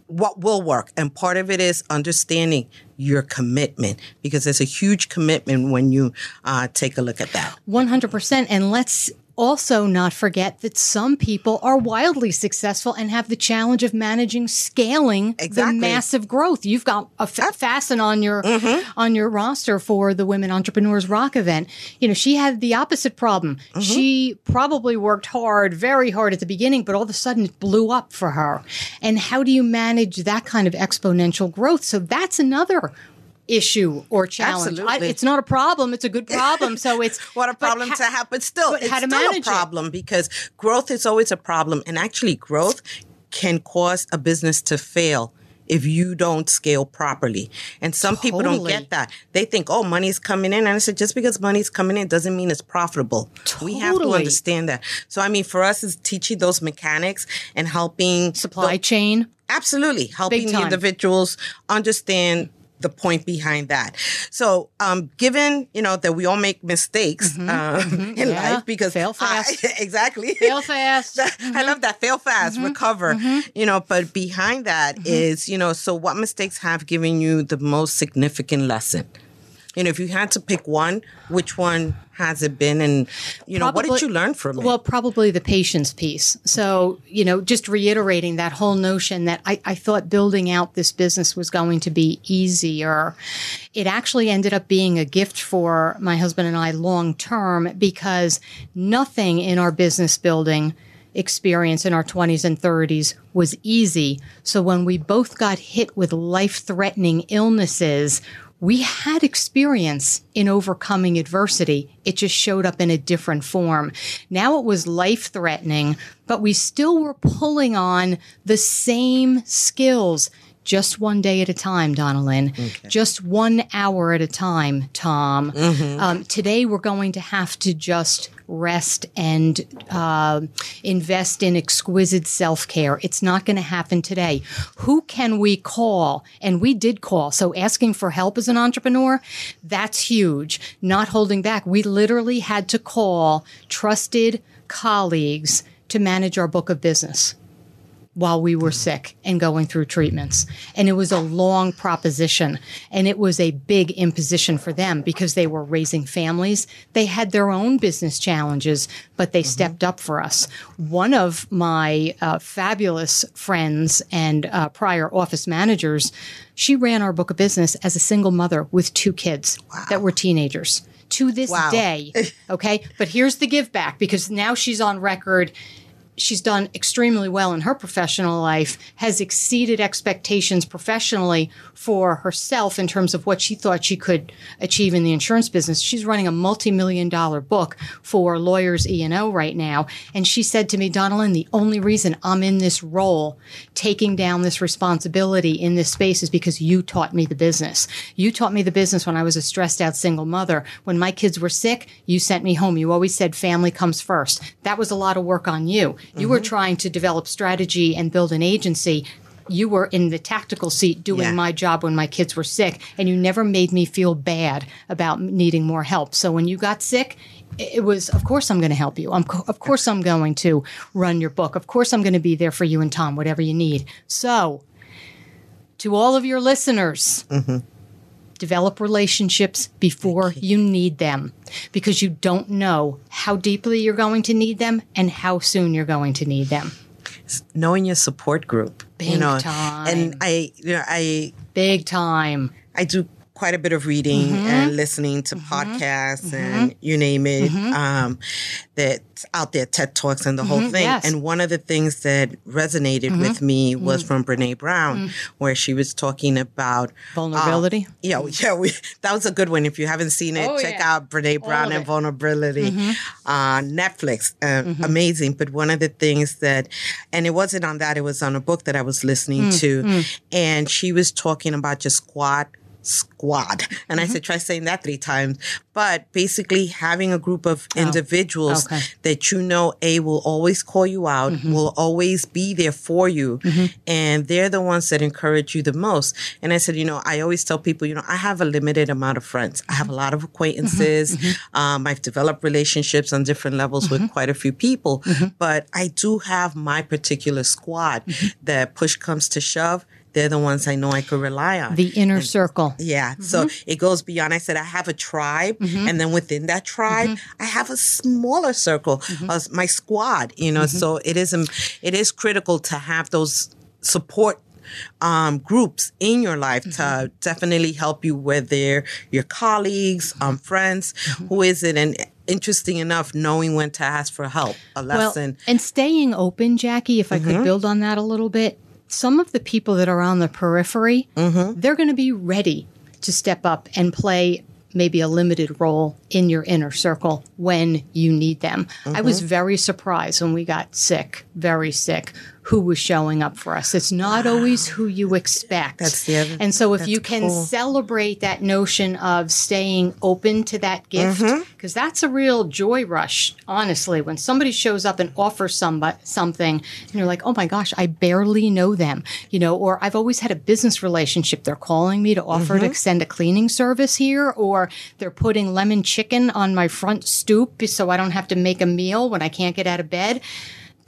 what will work. And part of it is understanding your commitment because there's a huge commitment when you uh, take a look at that. 100%. And let's also not forget that some people are wildly successful and have the challenge of managing scaling Exactly. the massive growth. You've got a fasten on your Mm-hmm. on your roster for the Women Entrepreneurs Rock event. You know, she had the opposite problem. Mm-hmm. She probably worked hard, very hard at the beginning, but all of a sudden it blew up for her. And how do you manage that kind of exponential growth? So that's another issue or challenge. I, it's not a problem; it's a good problem. So it's [LAUGHS] what a problem ha- to have, but still, but it's how to still manage a it. problem because growth is always a problem, and actually, growth can cause a business to fail if you don't scale properly. And some people don't get that. They think, "Oh, money's coming in," and I said, "Just because money's coming in doesn't mean it's profitable. We have to understand that." So, I mean, for us, is teaching those mechanics and helping supply chain. Absolutely. Helping the individuals understand the point behind that. So, um, given, you know, that we all make mistakes um, in Mm-hmm. Yeah. life because Fail I- fast. [LAUGHS] exactly. Fail fast. [LAUGHS] I love that. Fail fast, Mm-hmm. recover. You know, but behind that is, you know, so what mistakes have given you the most significant lesson? You know, if you had to pick one, which one has it been? And, you know, what did you learn from it? Well, probably the patience piece. So, you know, just reiterating that whole notion that I, I thought building out this business was going to be easier. It actually ended up being a gift for my husband and I long term because nothing in our business building experience in our 20s and 30s was easy. So when we both got hit with life threatening illnesses, we had experience in overcoming adversity. It just showed up in a different form. Now it was life threatening, but we still were pulling on the same skills. Just one day at a time, DonnaLyn. Just one hour at a time, Tom. Um, today, we're going to have to just rest and uh, invest in exquisite self care. It's not going to happen today. Who can we call? And we did call. So asking for help as an entrepreneur, that's huge. Not holding back. We literally had to call trusted colleagues to manage our book of business while we were sick and going through treatments. And it was a long proposition and it was a big imposition for them because they were raising families. They had their own business challenges, but they stepped up for us. One of my uh, fabulous friends and uh, prior office managers, she ran our book of business as a single mother with two kids that were teenagers. To this Wow. day, [LAUGHS] okay? But here's the give back because now she's on record she's done extremely well in her professional life, has exceeded expectations professionally for herself in terms of what she thought she could achieve in the insurance business. She's running a multi-million dollar book for lawyers E&O right now. And she said to me, DonnaLyn, the only reason I'm in this role, taking down this responsibility in this space is because you taught me the business. You taught me the business when I was a stressed out single mother. When my kids were sick, you sent me home. You always said family comes first. That was a lot of work on you. You were mm-hmm. trying to develop strategy and build an agency. You were in the tactical seat doing Yeah. my job when my kids were sick, and you never made me feel bad about needing more help. So when you got sick, it was, of course, I'm going to help you. I'm, co- of course, I'm going to run your book. Of course, I'm going to be there for you and Tom, whatever you need. So, to all of your listeners, mm-hmm. Develop relationships before you need them because you don't know how deeply you're going to need them and how soon you're going to need them. Knowing your support group. you know, time. And I, you know, I Big time. I do quite a bit of reading Mm-hmm. and listening to podcasts and you name it um, that's out there, TED Talks and the whole thing. Mm-hmm. yes. Mm-hmm. And one of the things that resonated with me was from Brene Brown, where she was talking about Vulnerability. uh, yeah, [LAUGHS] yeah, we, that was a good one. If you haven't seen it, Oh, check yeah. out Brene Brown and. Vulnerability on Netflix. Uh, Amazing. But one of the things that, and it wasn't on that, it was on a book that I was listening to, and she was talking about just squad squad. And I mm-hmm. said, try saying that three times. But basically having a group of oh. individuals Okay. that you know, A, will always call you out, mm-hmm. will always be there for you. Mm-hmm. And they're the ones that encourage you the most. And I said, you know, I always tell people, you know, I have a limited amount of friends. I have a lot of acquaintances. Um, I've developed relationships on different levels with quite a few people. But I do have my particular squad that push comes to shove. They're the ones I know I could rely on. The inner circle. Yeah. So it goes beyond. I said I have a tribe, and then within that tribe, I have a smaller circle, uh, my squad. You know, so it is um, it is critical to have those support um, groups in your life to definitely help you, whether your colleagues, um, friends, who is it, and interesting enough, knowing when to ask for help, a lesson. Well, and staying open, Jackie, if I Mm-hmm. could build on that a little bit, some of the people that are on the periphery, Mm-hmm. they're going to be ready to step up and play maybe a limited role in your inner circle when you need them. I Mm-hmm. was very surprised when we got sick, very sick, who was showing up for us. It's not always who you expect. That's the other- and so if you can cool. celebrate that notion of staying open to that gift, Mm-hmm. because that's a real joy rush, honestly. When somebody shows up and offers somebody something, and you're like, oh my gosh, I barely know them, you know, or I've always had a business relationship. They're calling me to offer Mm-hmm. to extend a cleaning service here, or they're putting lemon chicken on my front stoop so I don't have to make a meal when I can't get out of bed.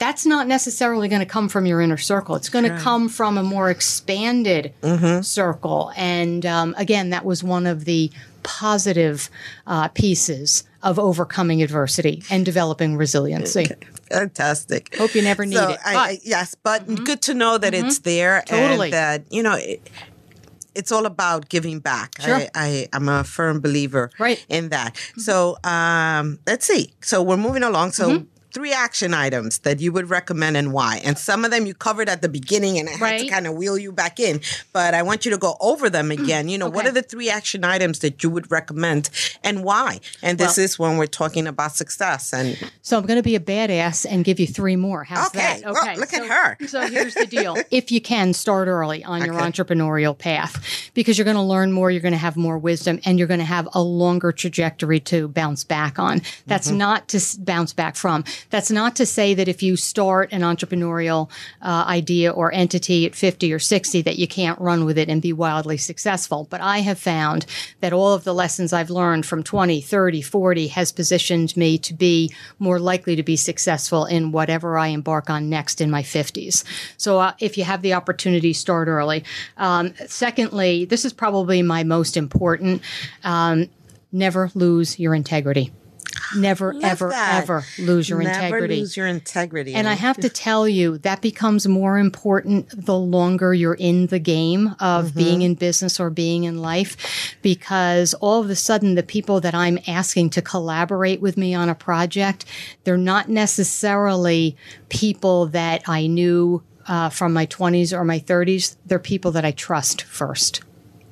That's not necessarily going to come from your inner circle. It's going to come from a more expanded Mm-hmm. circle. And um, again, that was one of the positive uh, pieces of overcoming adversity and developing resiliency. Fantastic. Hope you never need so it, I, but- I, yes, but good to know that it's there Totally. and that you know it, it's all about giving back. Sure. I, I I'm a firm believer Right. in that. So um, let's see. So we're moving along. So. Three action items that you would recommend and why. And some of them you covered at the beginning and I had to kind of wheel you back in. But I want you to go over them again. You know, what are the three action items that you would recommend and why? And this Well- is when we're talking about success. And So I'm going to be a badass and give you three more. How's Okay. that? Well, look at so, her. so here's the deal. [LAUGHS] If you can, start early on your entrepreneurial path because you're going to learn more, you're going to have more wisdom, and you're going to have a longer trajectory to bounce back on. That's Mm-hmm. not to bounce back from. That's not to say that if you start an entrepreneurial uh, idea or entity at 50 or 60 that you can't run with it and be wildly successful. But I have found that all of the lessons I've learned from 20, 30, 40 has positioned me to be more likely to be successful in whatever I embark on next in my 50s. So uh, if you have the opportunity, start early. Um, secondly, this is probably my most important. Um, never lose your integrity. Never, ever, that. ever lose your Never integrity. lose your integrity. And I have to tell you, that becomes more important the longer you're in the game of being in business or being in life, because all of a sudden, the people that I'm asking to collaborate with me on a project, they're not necessarily people that I knew uh, from my 20s or my 30s. They're people that I trust first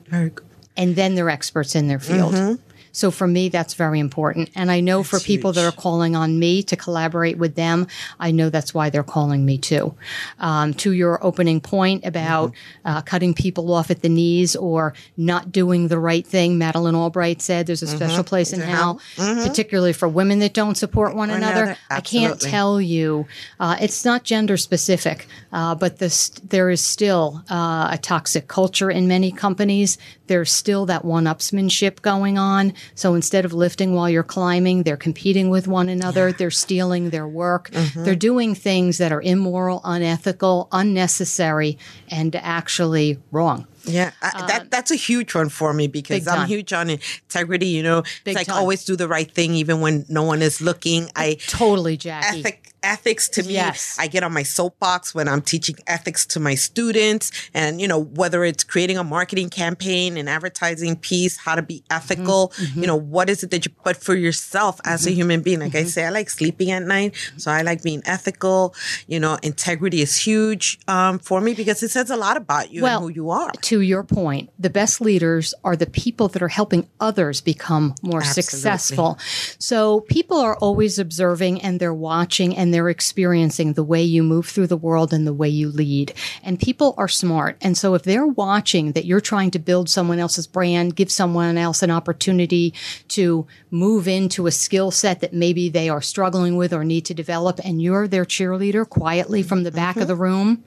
Very good. and then they're experts in their field. So for me, that's very important. And I know for people that are calling on me to collaborate with them, I know that's why they're calling me too. Um, to your opening point about uh, cutting people off at the knees or not doing the right thing, Madeleine Albright said there's a special place in hell, particularly for women that don't support one, another. another. I can't tell you, uh, it's not gender specific, uh, but this, there is still uh, a toxic culture in many companies. There's still that one upsmanship going on. So instead of lifting while you're climbing, they're competing with one another. They're stealing their work. Mm-hmm. They're doing things that are immoral, unethical, unnecessary, and actually wrong. Yeah, I, uh, that that's a huge one for me because I'm huge on integrity. You know, Big it's like time. always do the right thing even when no one is looking. I Totally, Jackie. ethic ethics to me. Yes. I get on my soapbox when I'm teaching ethics to my students, and you know whether it's creating a marketing campaign, an advertising piece, how to be mm-hmm. ethical. You mm-hmm. know what is it that you? But for yourself as a mm-hmm. human being, like I say, I like sleeping at night, so I like being ethical. You know, integrity is huge um, for me because it says a lot about you Well, and who you are. to your point, the best leaders are the people that are helping others become more Absolutely. successful. So people are always observing and they're watching and they're experiencing the way you move through the world and the way you lead. And people are smart. And so if they're watching that you're trying to build someone else's brand, give someone else an opportunity to move into a skill set that maybe they are struggling with or need to develop, and you're their cheerleader quietly from the back of mm-hmm. the room,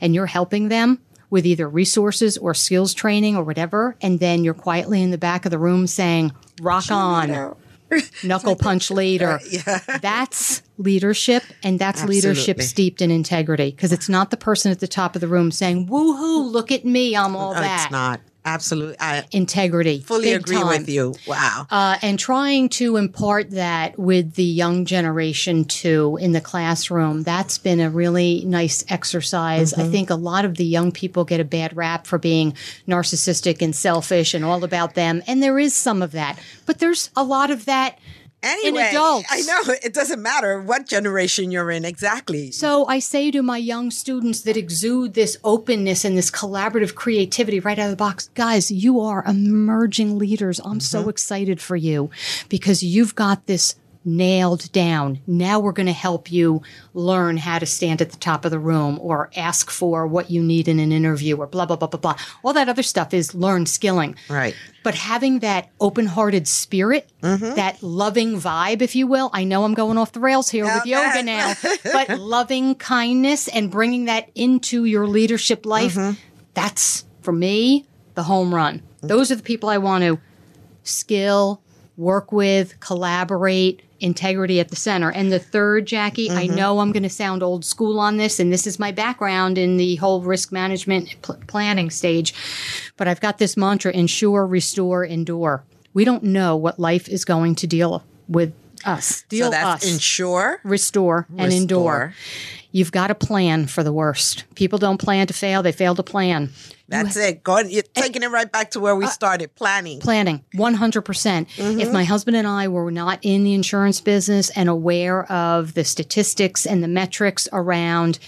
and you're helping them with either resources or skills training or whatever, and then you're quietly in the back of the room saying, "Rock on." [LAUGHS] knuckle punch [LAUGHS] leader. Yeah. That's leadership, and that's leadership steeped in integrity because it's not the person at the top of the room saying, woohoo, look at me, I'm all uh, No, that. it's not. Absolutely. I Integrity. fully agree time. with you. Wow. Uh, and trying to impart that with the young generation too in the classroom. That's been a really nice exercise. I think a lot of the young people get a bad rap for being narcissistic and selfish and all about them. And there is some of that, but there's a lot of that Anyway, adults. I know it doesn't matter what generation you're in exactly. So I say to my young students that exude this openness and this collaborative creativity right out of the box, guys, you are emerging leaders. I'm so mm-hmm. excited for you because you've got this nailed down. Now we're going to help you learn how to stand at the top of the room or ask for what you need in an interview or blah, blah, blah, blah, blah. All that other stuff is learned skilling. Right. But having that open hearted spirit, mm-hmm. that loving vibe, if you will, I know I'm going off the rails here with yoga now, but [LAUGHS] loving kindness and bringing that into your leadership life, mm-hmm. that's for me the home run. Mm. Those are the people I want to skill, work with, collaborate, integrity at the center. And the third, Jackie, I mm-hmm. know I'm going to sound old school on this, and this is my background in the whole risk management pl- planning stage, but I've got this mantra ensure, restore, endure. We don't know what life is going to deal with us. Deal so that's us ensure, restore and endure. You've got to plan for the worst. People don't plan to fail, they fail to plan. That's it. Go. You're taking it right back to where we uh, started planning. Planning, 100%. percent If mm-hmm. my husband and I were not in the insurance business and aware of the statistics and the metrics around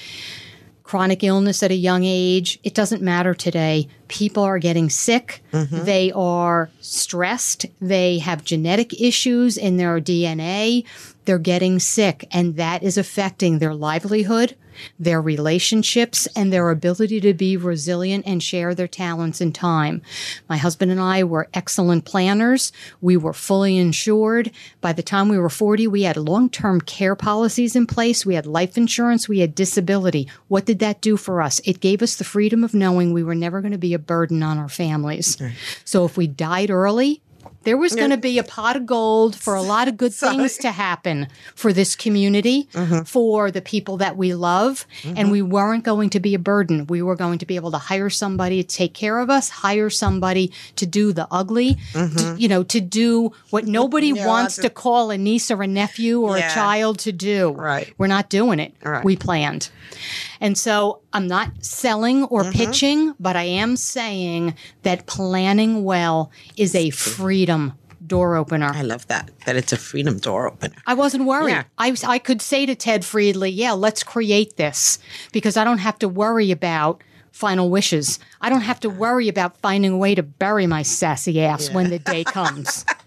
chronic illness at a young age, it doesn't matter today. People are getting sick. Mm-hmm. They are stressed. They have genetic issues in their DNA. They're getting sick, and that is affecting their livelihood, their relationships, and their ability to be resilient and share their talents and time. My husband and I were excellent planners. We were fully insured. By the time we were 40, we had long term care policies in place. We had life insurance. We had disability. What did that do for us? It gave us the freedom of knowing we were never going to be a burden on our families. So if we died early, there was going to be a pot of gold for a lot of good [LAUGHS] things to happen for this community, mm-hmm. for the people that we love. And mm-hmm. we weren't going to be a burden. We were going to be able to hire somebody to take care of us, hire somebody to do the ugly, to, mm-hmm. you know, to do what nobody [LAUGHS] Yeah, wants to- to call a niece or a nephew or Yeah. a child to do. Right. We're not doing it. Right. We planned. And so I'm not selling or mm-hmm. pitching, but I am saying that planning well is a freedom door opener. I love that. That it's a freedom door opener. I wasn't worried. Yeah. I I could say to Ted Friedley, yeah, let's create this because I don't have to worry about final wishes. I don't have to uh-huh. worry about finding a way to bury my sassy ass when the day comes. [LAUGHS]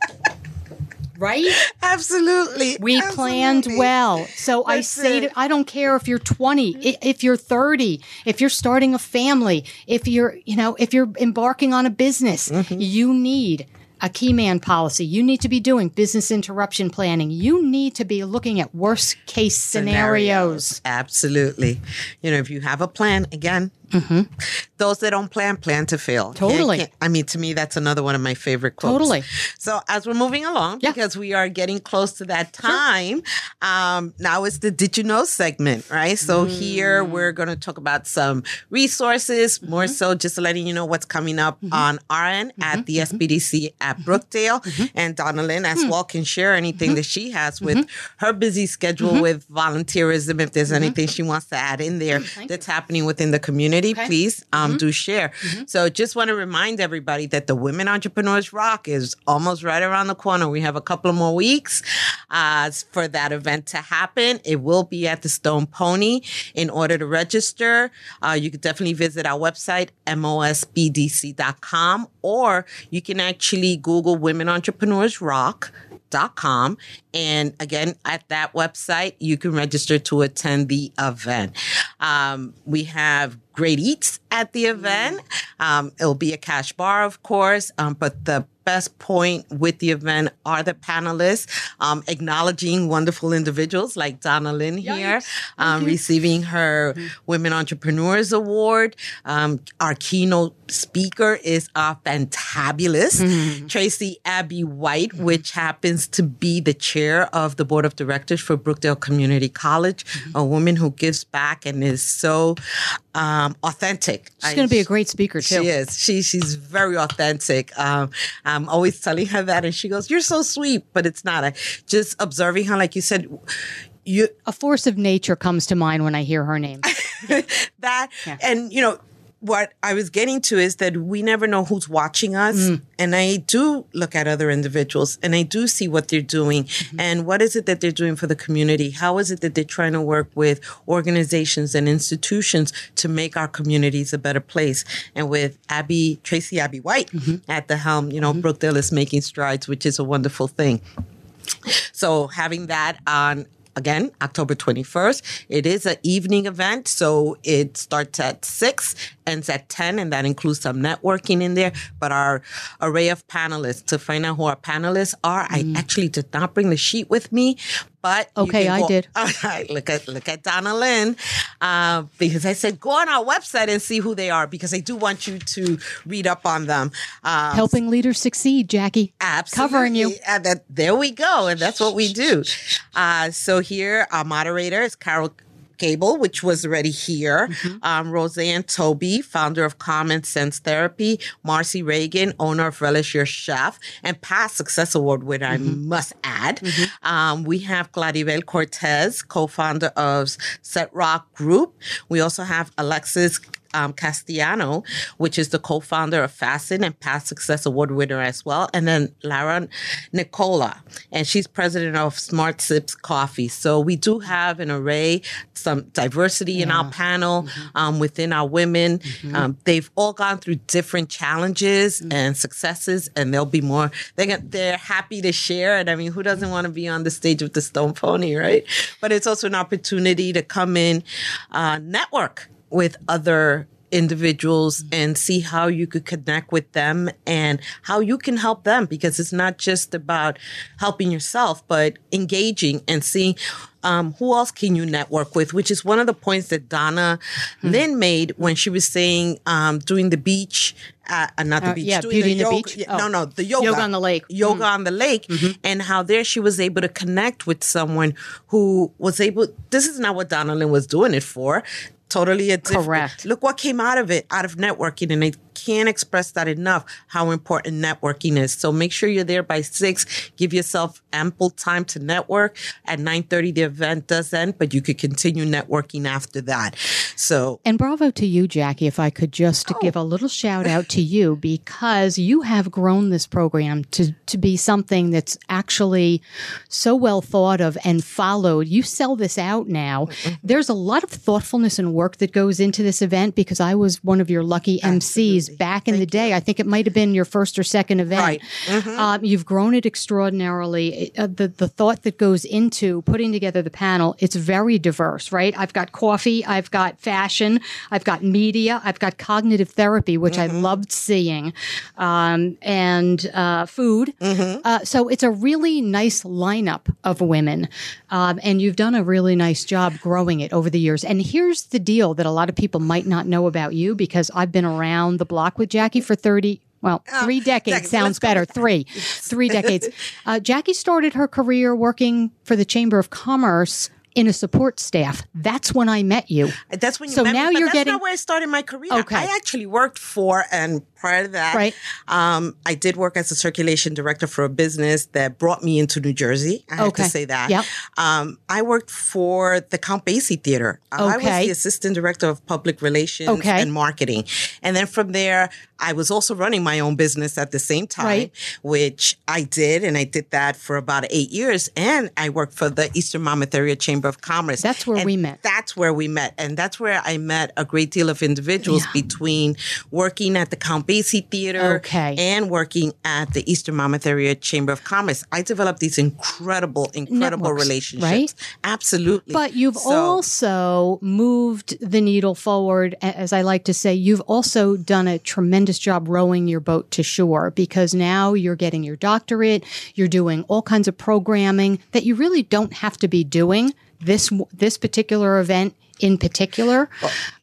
right? Absolutely. We planned well. So I say it. to, I don't care if you're 20, if you're 30, if you're starting a family, if you're, you know, if you're embarking on a business, Mm-hmm. you need a key man policy. You need to be doing business interruption planning. You need to be looking at worst case scenarios. Absolutely. You know, if you have a plan, again, those that don't plan, plan to fail. Mm-hmm. Totally. I mean, to me, that's another one of my favorite quotes. Totally. So as we're moving along, Yeah. because we are getting close to that time, um, now it's the Did You Know segment, right? So here Mm. we're going to talk about some resources, more Mm-hmm. so just letting you know what's coming up on our end at the Mm-hmm. SBDC at Brookdale. And DonnaLyn as well can share anything that she has with Mm-hmm. her busy schedule with volunteerism. If there's anything she wants to add in there that's happening within the community, Okay. please um, do share. So just want to remind everybody that the Women Entrepreneurs Rock is almost right around the corner. We have a couple of more weeks uh, for that event to happen. It will be at the Stone Pony. In order to register, uh, you could definitely visit our website, mosbdc.com, or you can actually Google Women Entrepreneurs Rock dot com and again at that website you can register to attend the event um, we have great eats at the event um, it'll be a cash bar of course um, but the best point with the event are the panelists, um, acknowledging wonderful individuals like DonnaLyn here, um, receiving her mm-hmm. Women Entrepreneurs Award. Um, our keynote speaker is a fantabulous mm-hmm. Tracey Abby-White, mm-hmm. which happens to be the chair of the board of directors for Brookdale Community College, mm-hmm. a woman who gives back and is so um, authentic. She's going to be a great speaker too. She is. She she's very authentic. Um, I'm always telling her that, and she goes, "You're so sweet," but it's not. I, just observing her, like you said. You, a force of nature comes to mind when I hear her name. [LAUGHS] that yeah. and you know what I was getting to is that we never know who's watching us. Mm. And I do look at other individuals and I do see what they're doing mm-hmm. and what is it that they're doing for the community? How is it that they're trying to work with organizations and institutions to make our communities a better place? And with Abby, Tracey Abby-White mm-hmm. at the helm, you know, mm-hmm. Brookdale is making strides, which is a wonderful thing. So having that on again, October 21st. It is an evening event, so it starts at 6, ends at 10, and that includes some networking in there. But our array of panelists, to find out who our panelists are, mm. I actually did not bring the sheet with me, but okay, I did. [LAUGHS] All right, look at look at DonnaLyn, uh, because I said go on our website and see who they are because I do want you to read up on them. Um, Helping leaders succeed, Jackie. Absolutely, covering you. And that, there we go, and that's what we do. Uh, so here, our moderator is Carol Gable, which was already here, mm-hmm. um, Roseanne Toby, founder of Common Sense Therapy, Marcy Reagan, owner of Relish Your Chef, and past Success Award winner, mm-hmm. I must add. Mm-hmm. Um, we have Claribel Cortez, co-founder of Set Rock Group. We also have Alexis um, Castellano, which is the co-founder of Fasten and past Success Award winner as well, and then Lara Nicola, and she's president of Smart Sips Coffee. So we do have an array, some diversity yeah. in our panel mm-hmm. um, within our women. Mm-hmm. Um, they've all gone through different challenges mm-hmm. and successes, and they'll be more. They're they're happy to share. And I mean, who doesn't want to be on the stage with the Stone Pony, right? But it's also an opportunity to come in, uh, network with other individuals and see how you could connect with them and how you can help them because it's not just about helping yourself but engaging and seeing um, who else can you network with which is one of the points that donna mm-hmm. lynn made when she was saying um, doing the beach uh, not the uh, beach yeah, doing beauty the yoga, the beach. Oh. no no the yoga yoga on the lake yoga mm-hmm. on the lake mm-hmm. and how there she was able to connect with someone who was able this is not what donna lynn was doing it for totally a different. Correct. Look what came out of it, out of networking, and I can't express that enough. How important networking is. So make sure you're there by six. Give yourself ample time to network. At nine thirty, the event does end, but you could continue networking after that. So and bravo to you, Jackie. If I could just oh. give a little shout out to you [LAUGHS] because you have grown this program to to be something that's actually so well thought of and followed. You sell this out now. Mm-hmm. There's a lot of thoughtfulness and work that goes into this event because I was one of your lucky Absolutely. Back Thank in the day. You. I think it might have been your first or second event. Right. Mm-hmm. Um, you've grown it extraordinarily. Uh, the the thought that goes into putting together the panel, it's very diverse, right? I've got coffee, I've got fashion, I've got media, I've got cognitive therapy, which mm-hmm. I loved seeing, um, and uh, food. Mm-hmm. Uh, so it's a really nice lineup of women, um, and you've done a really nice job growing it over the years. And here's the deal that a lot of people might not know about you because I've been around the block with Jackie for 30, well, oh, three decades sounds better. Three, three decades. [LAUGHS] Uh, Jackie started her career working for the Chamber of Commerce in a support staff. That's when I met you. That's when you so met now me, you're getting not where I started my career. Okay. I actually worked for and prior to that, right. um, I did work as a circulation director for a business that brought me into New Jersey. I have to say that. Yep. Um, I worked for the Count Basie Theater. Okay. I was the assistant director of public relations okay. and marketing. And then from there, I was also running my own business at the same time, right. which I did. And I did that for about eight years. And I worked for the Eastern Monmouth Area Chamber of Commerce. That's where and we met. That's where we met. And that's where I met a great deal of individuals yeah. between working at the Count Basie Theater. Okay. And working at the Eastern Monmouth Area Chamber of Commerce. I developed these incredible, incredible Networks, relationships. right? Absolutely. But you've So- also moved the needle forward, as I like to say. You've also done a tremendous job rowing your boat to shore because now you're getting your doctorate. You're doing all kinds of programming that you really don't have to be doing. This this particular event in particular,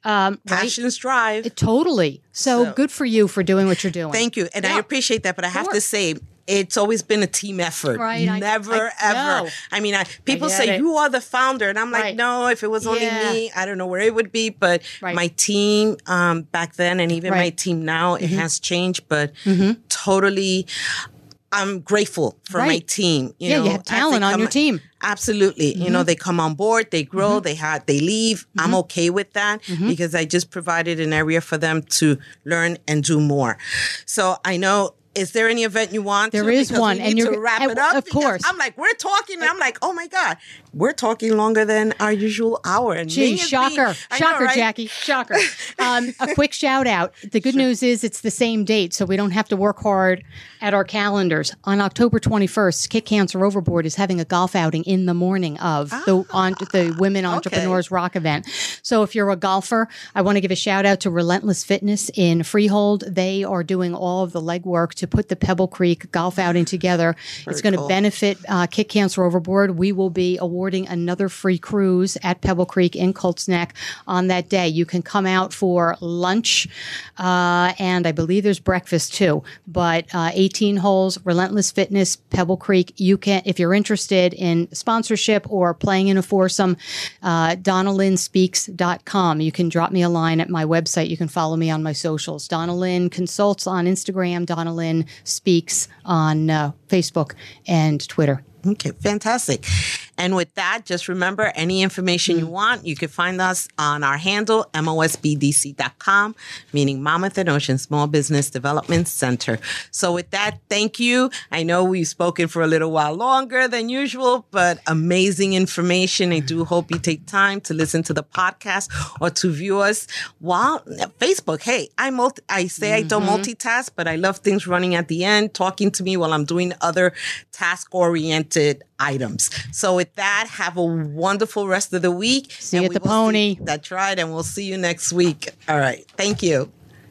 um, right? passions drive. Totally. So, So- good for you for doing what you're doing. Thank you. And I appreciate that, but I have to say, it's always been a team effort. Right, Never, I ever. know. I mean, I, people say it. you are the founder, and I'm like, Right. no. If it was only Yeah. me, I don't know where it would be. But Right. my team um, back then, and even my Right. Mm-hmm. team now, it has changed. But totally, I'm grateful for my team. You Yeah, you have talent on your team. Mm-hmm. Absolutely. You know, they come on board, they grow, they have, they leave. Mm-hmm. I'm okay with that because I just provided an area for them to learn and do more. So I know. Is there any event you want? There to? is Because one, and you're- to wrap it up. of course. I'm like, we're talking, and I'm like, oh my god, we're talking longer than our usual hour. And Gee, shocker. being- I know, shocker, right? Jackie. Shocker. [LAUGHS] Um, a quick shout out. The good news is it's the same date, so we don't have to work hard at our calendars. On October 21st, Kick Cancer Overboard is having a golf outing in the morning of the, on, the Women Entrepreneurs Rock event. So if you're a golfer, I want to give a shout out to Relentless Fitness in Freehold. They are doing all of the legwork to put the Pebble Creek golf outing together. it's going to cool. benefit uh, Kick Cancer Overboard. We will be awarding another free cruise at Pebble Creek in Colts Neck on that day. You can come out for lunch, uh, and I believe there's breakfast too. But uh, 18 holes, Relentless Fitness, Pebble Creek. You can, if you're interested in sponsorship or playing in a foursome, uh, DonnaLynnSpeaks.com. You can drop me a line at my website. You can follow me on my socials. Donna Lynn Consults on Instagram, Donna Lynn Speaks on uh, Facebook and Twitter. Okay, fantastic. And with that, just remember any information you hmm. want, you can find us on our handle, mosbdc.com, meaning Monmouth and Ocean Small Business Development Center. So with that, thank you. I know we've spoken for a little while longer than usual, but amazing information. I do hope you take time to listen to the podcast or to view us while Facebook. Hey, I multi, I say I don't mm-hmm. multitask, but I love things running at the end, talking to me while I'm doing other task oriented items. So with that, have a wonderful rest of the week. See you at the will see- Pony. that's right. And we'll see you next week. All right. Thank you.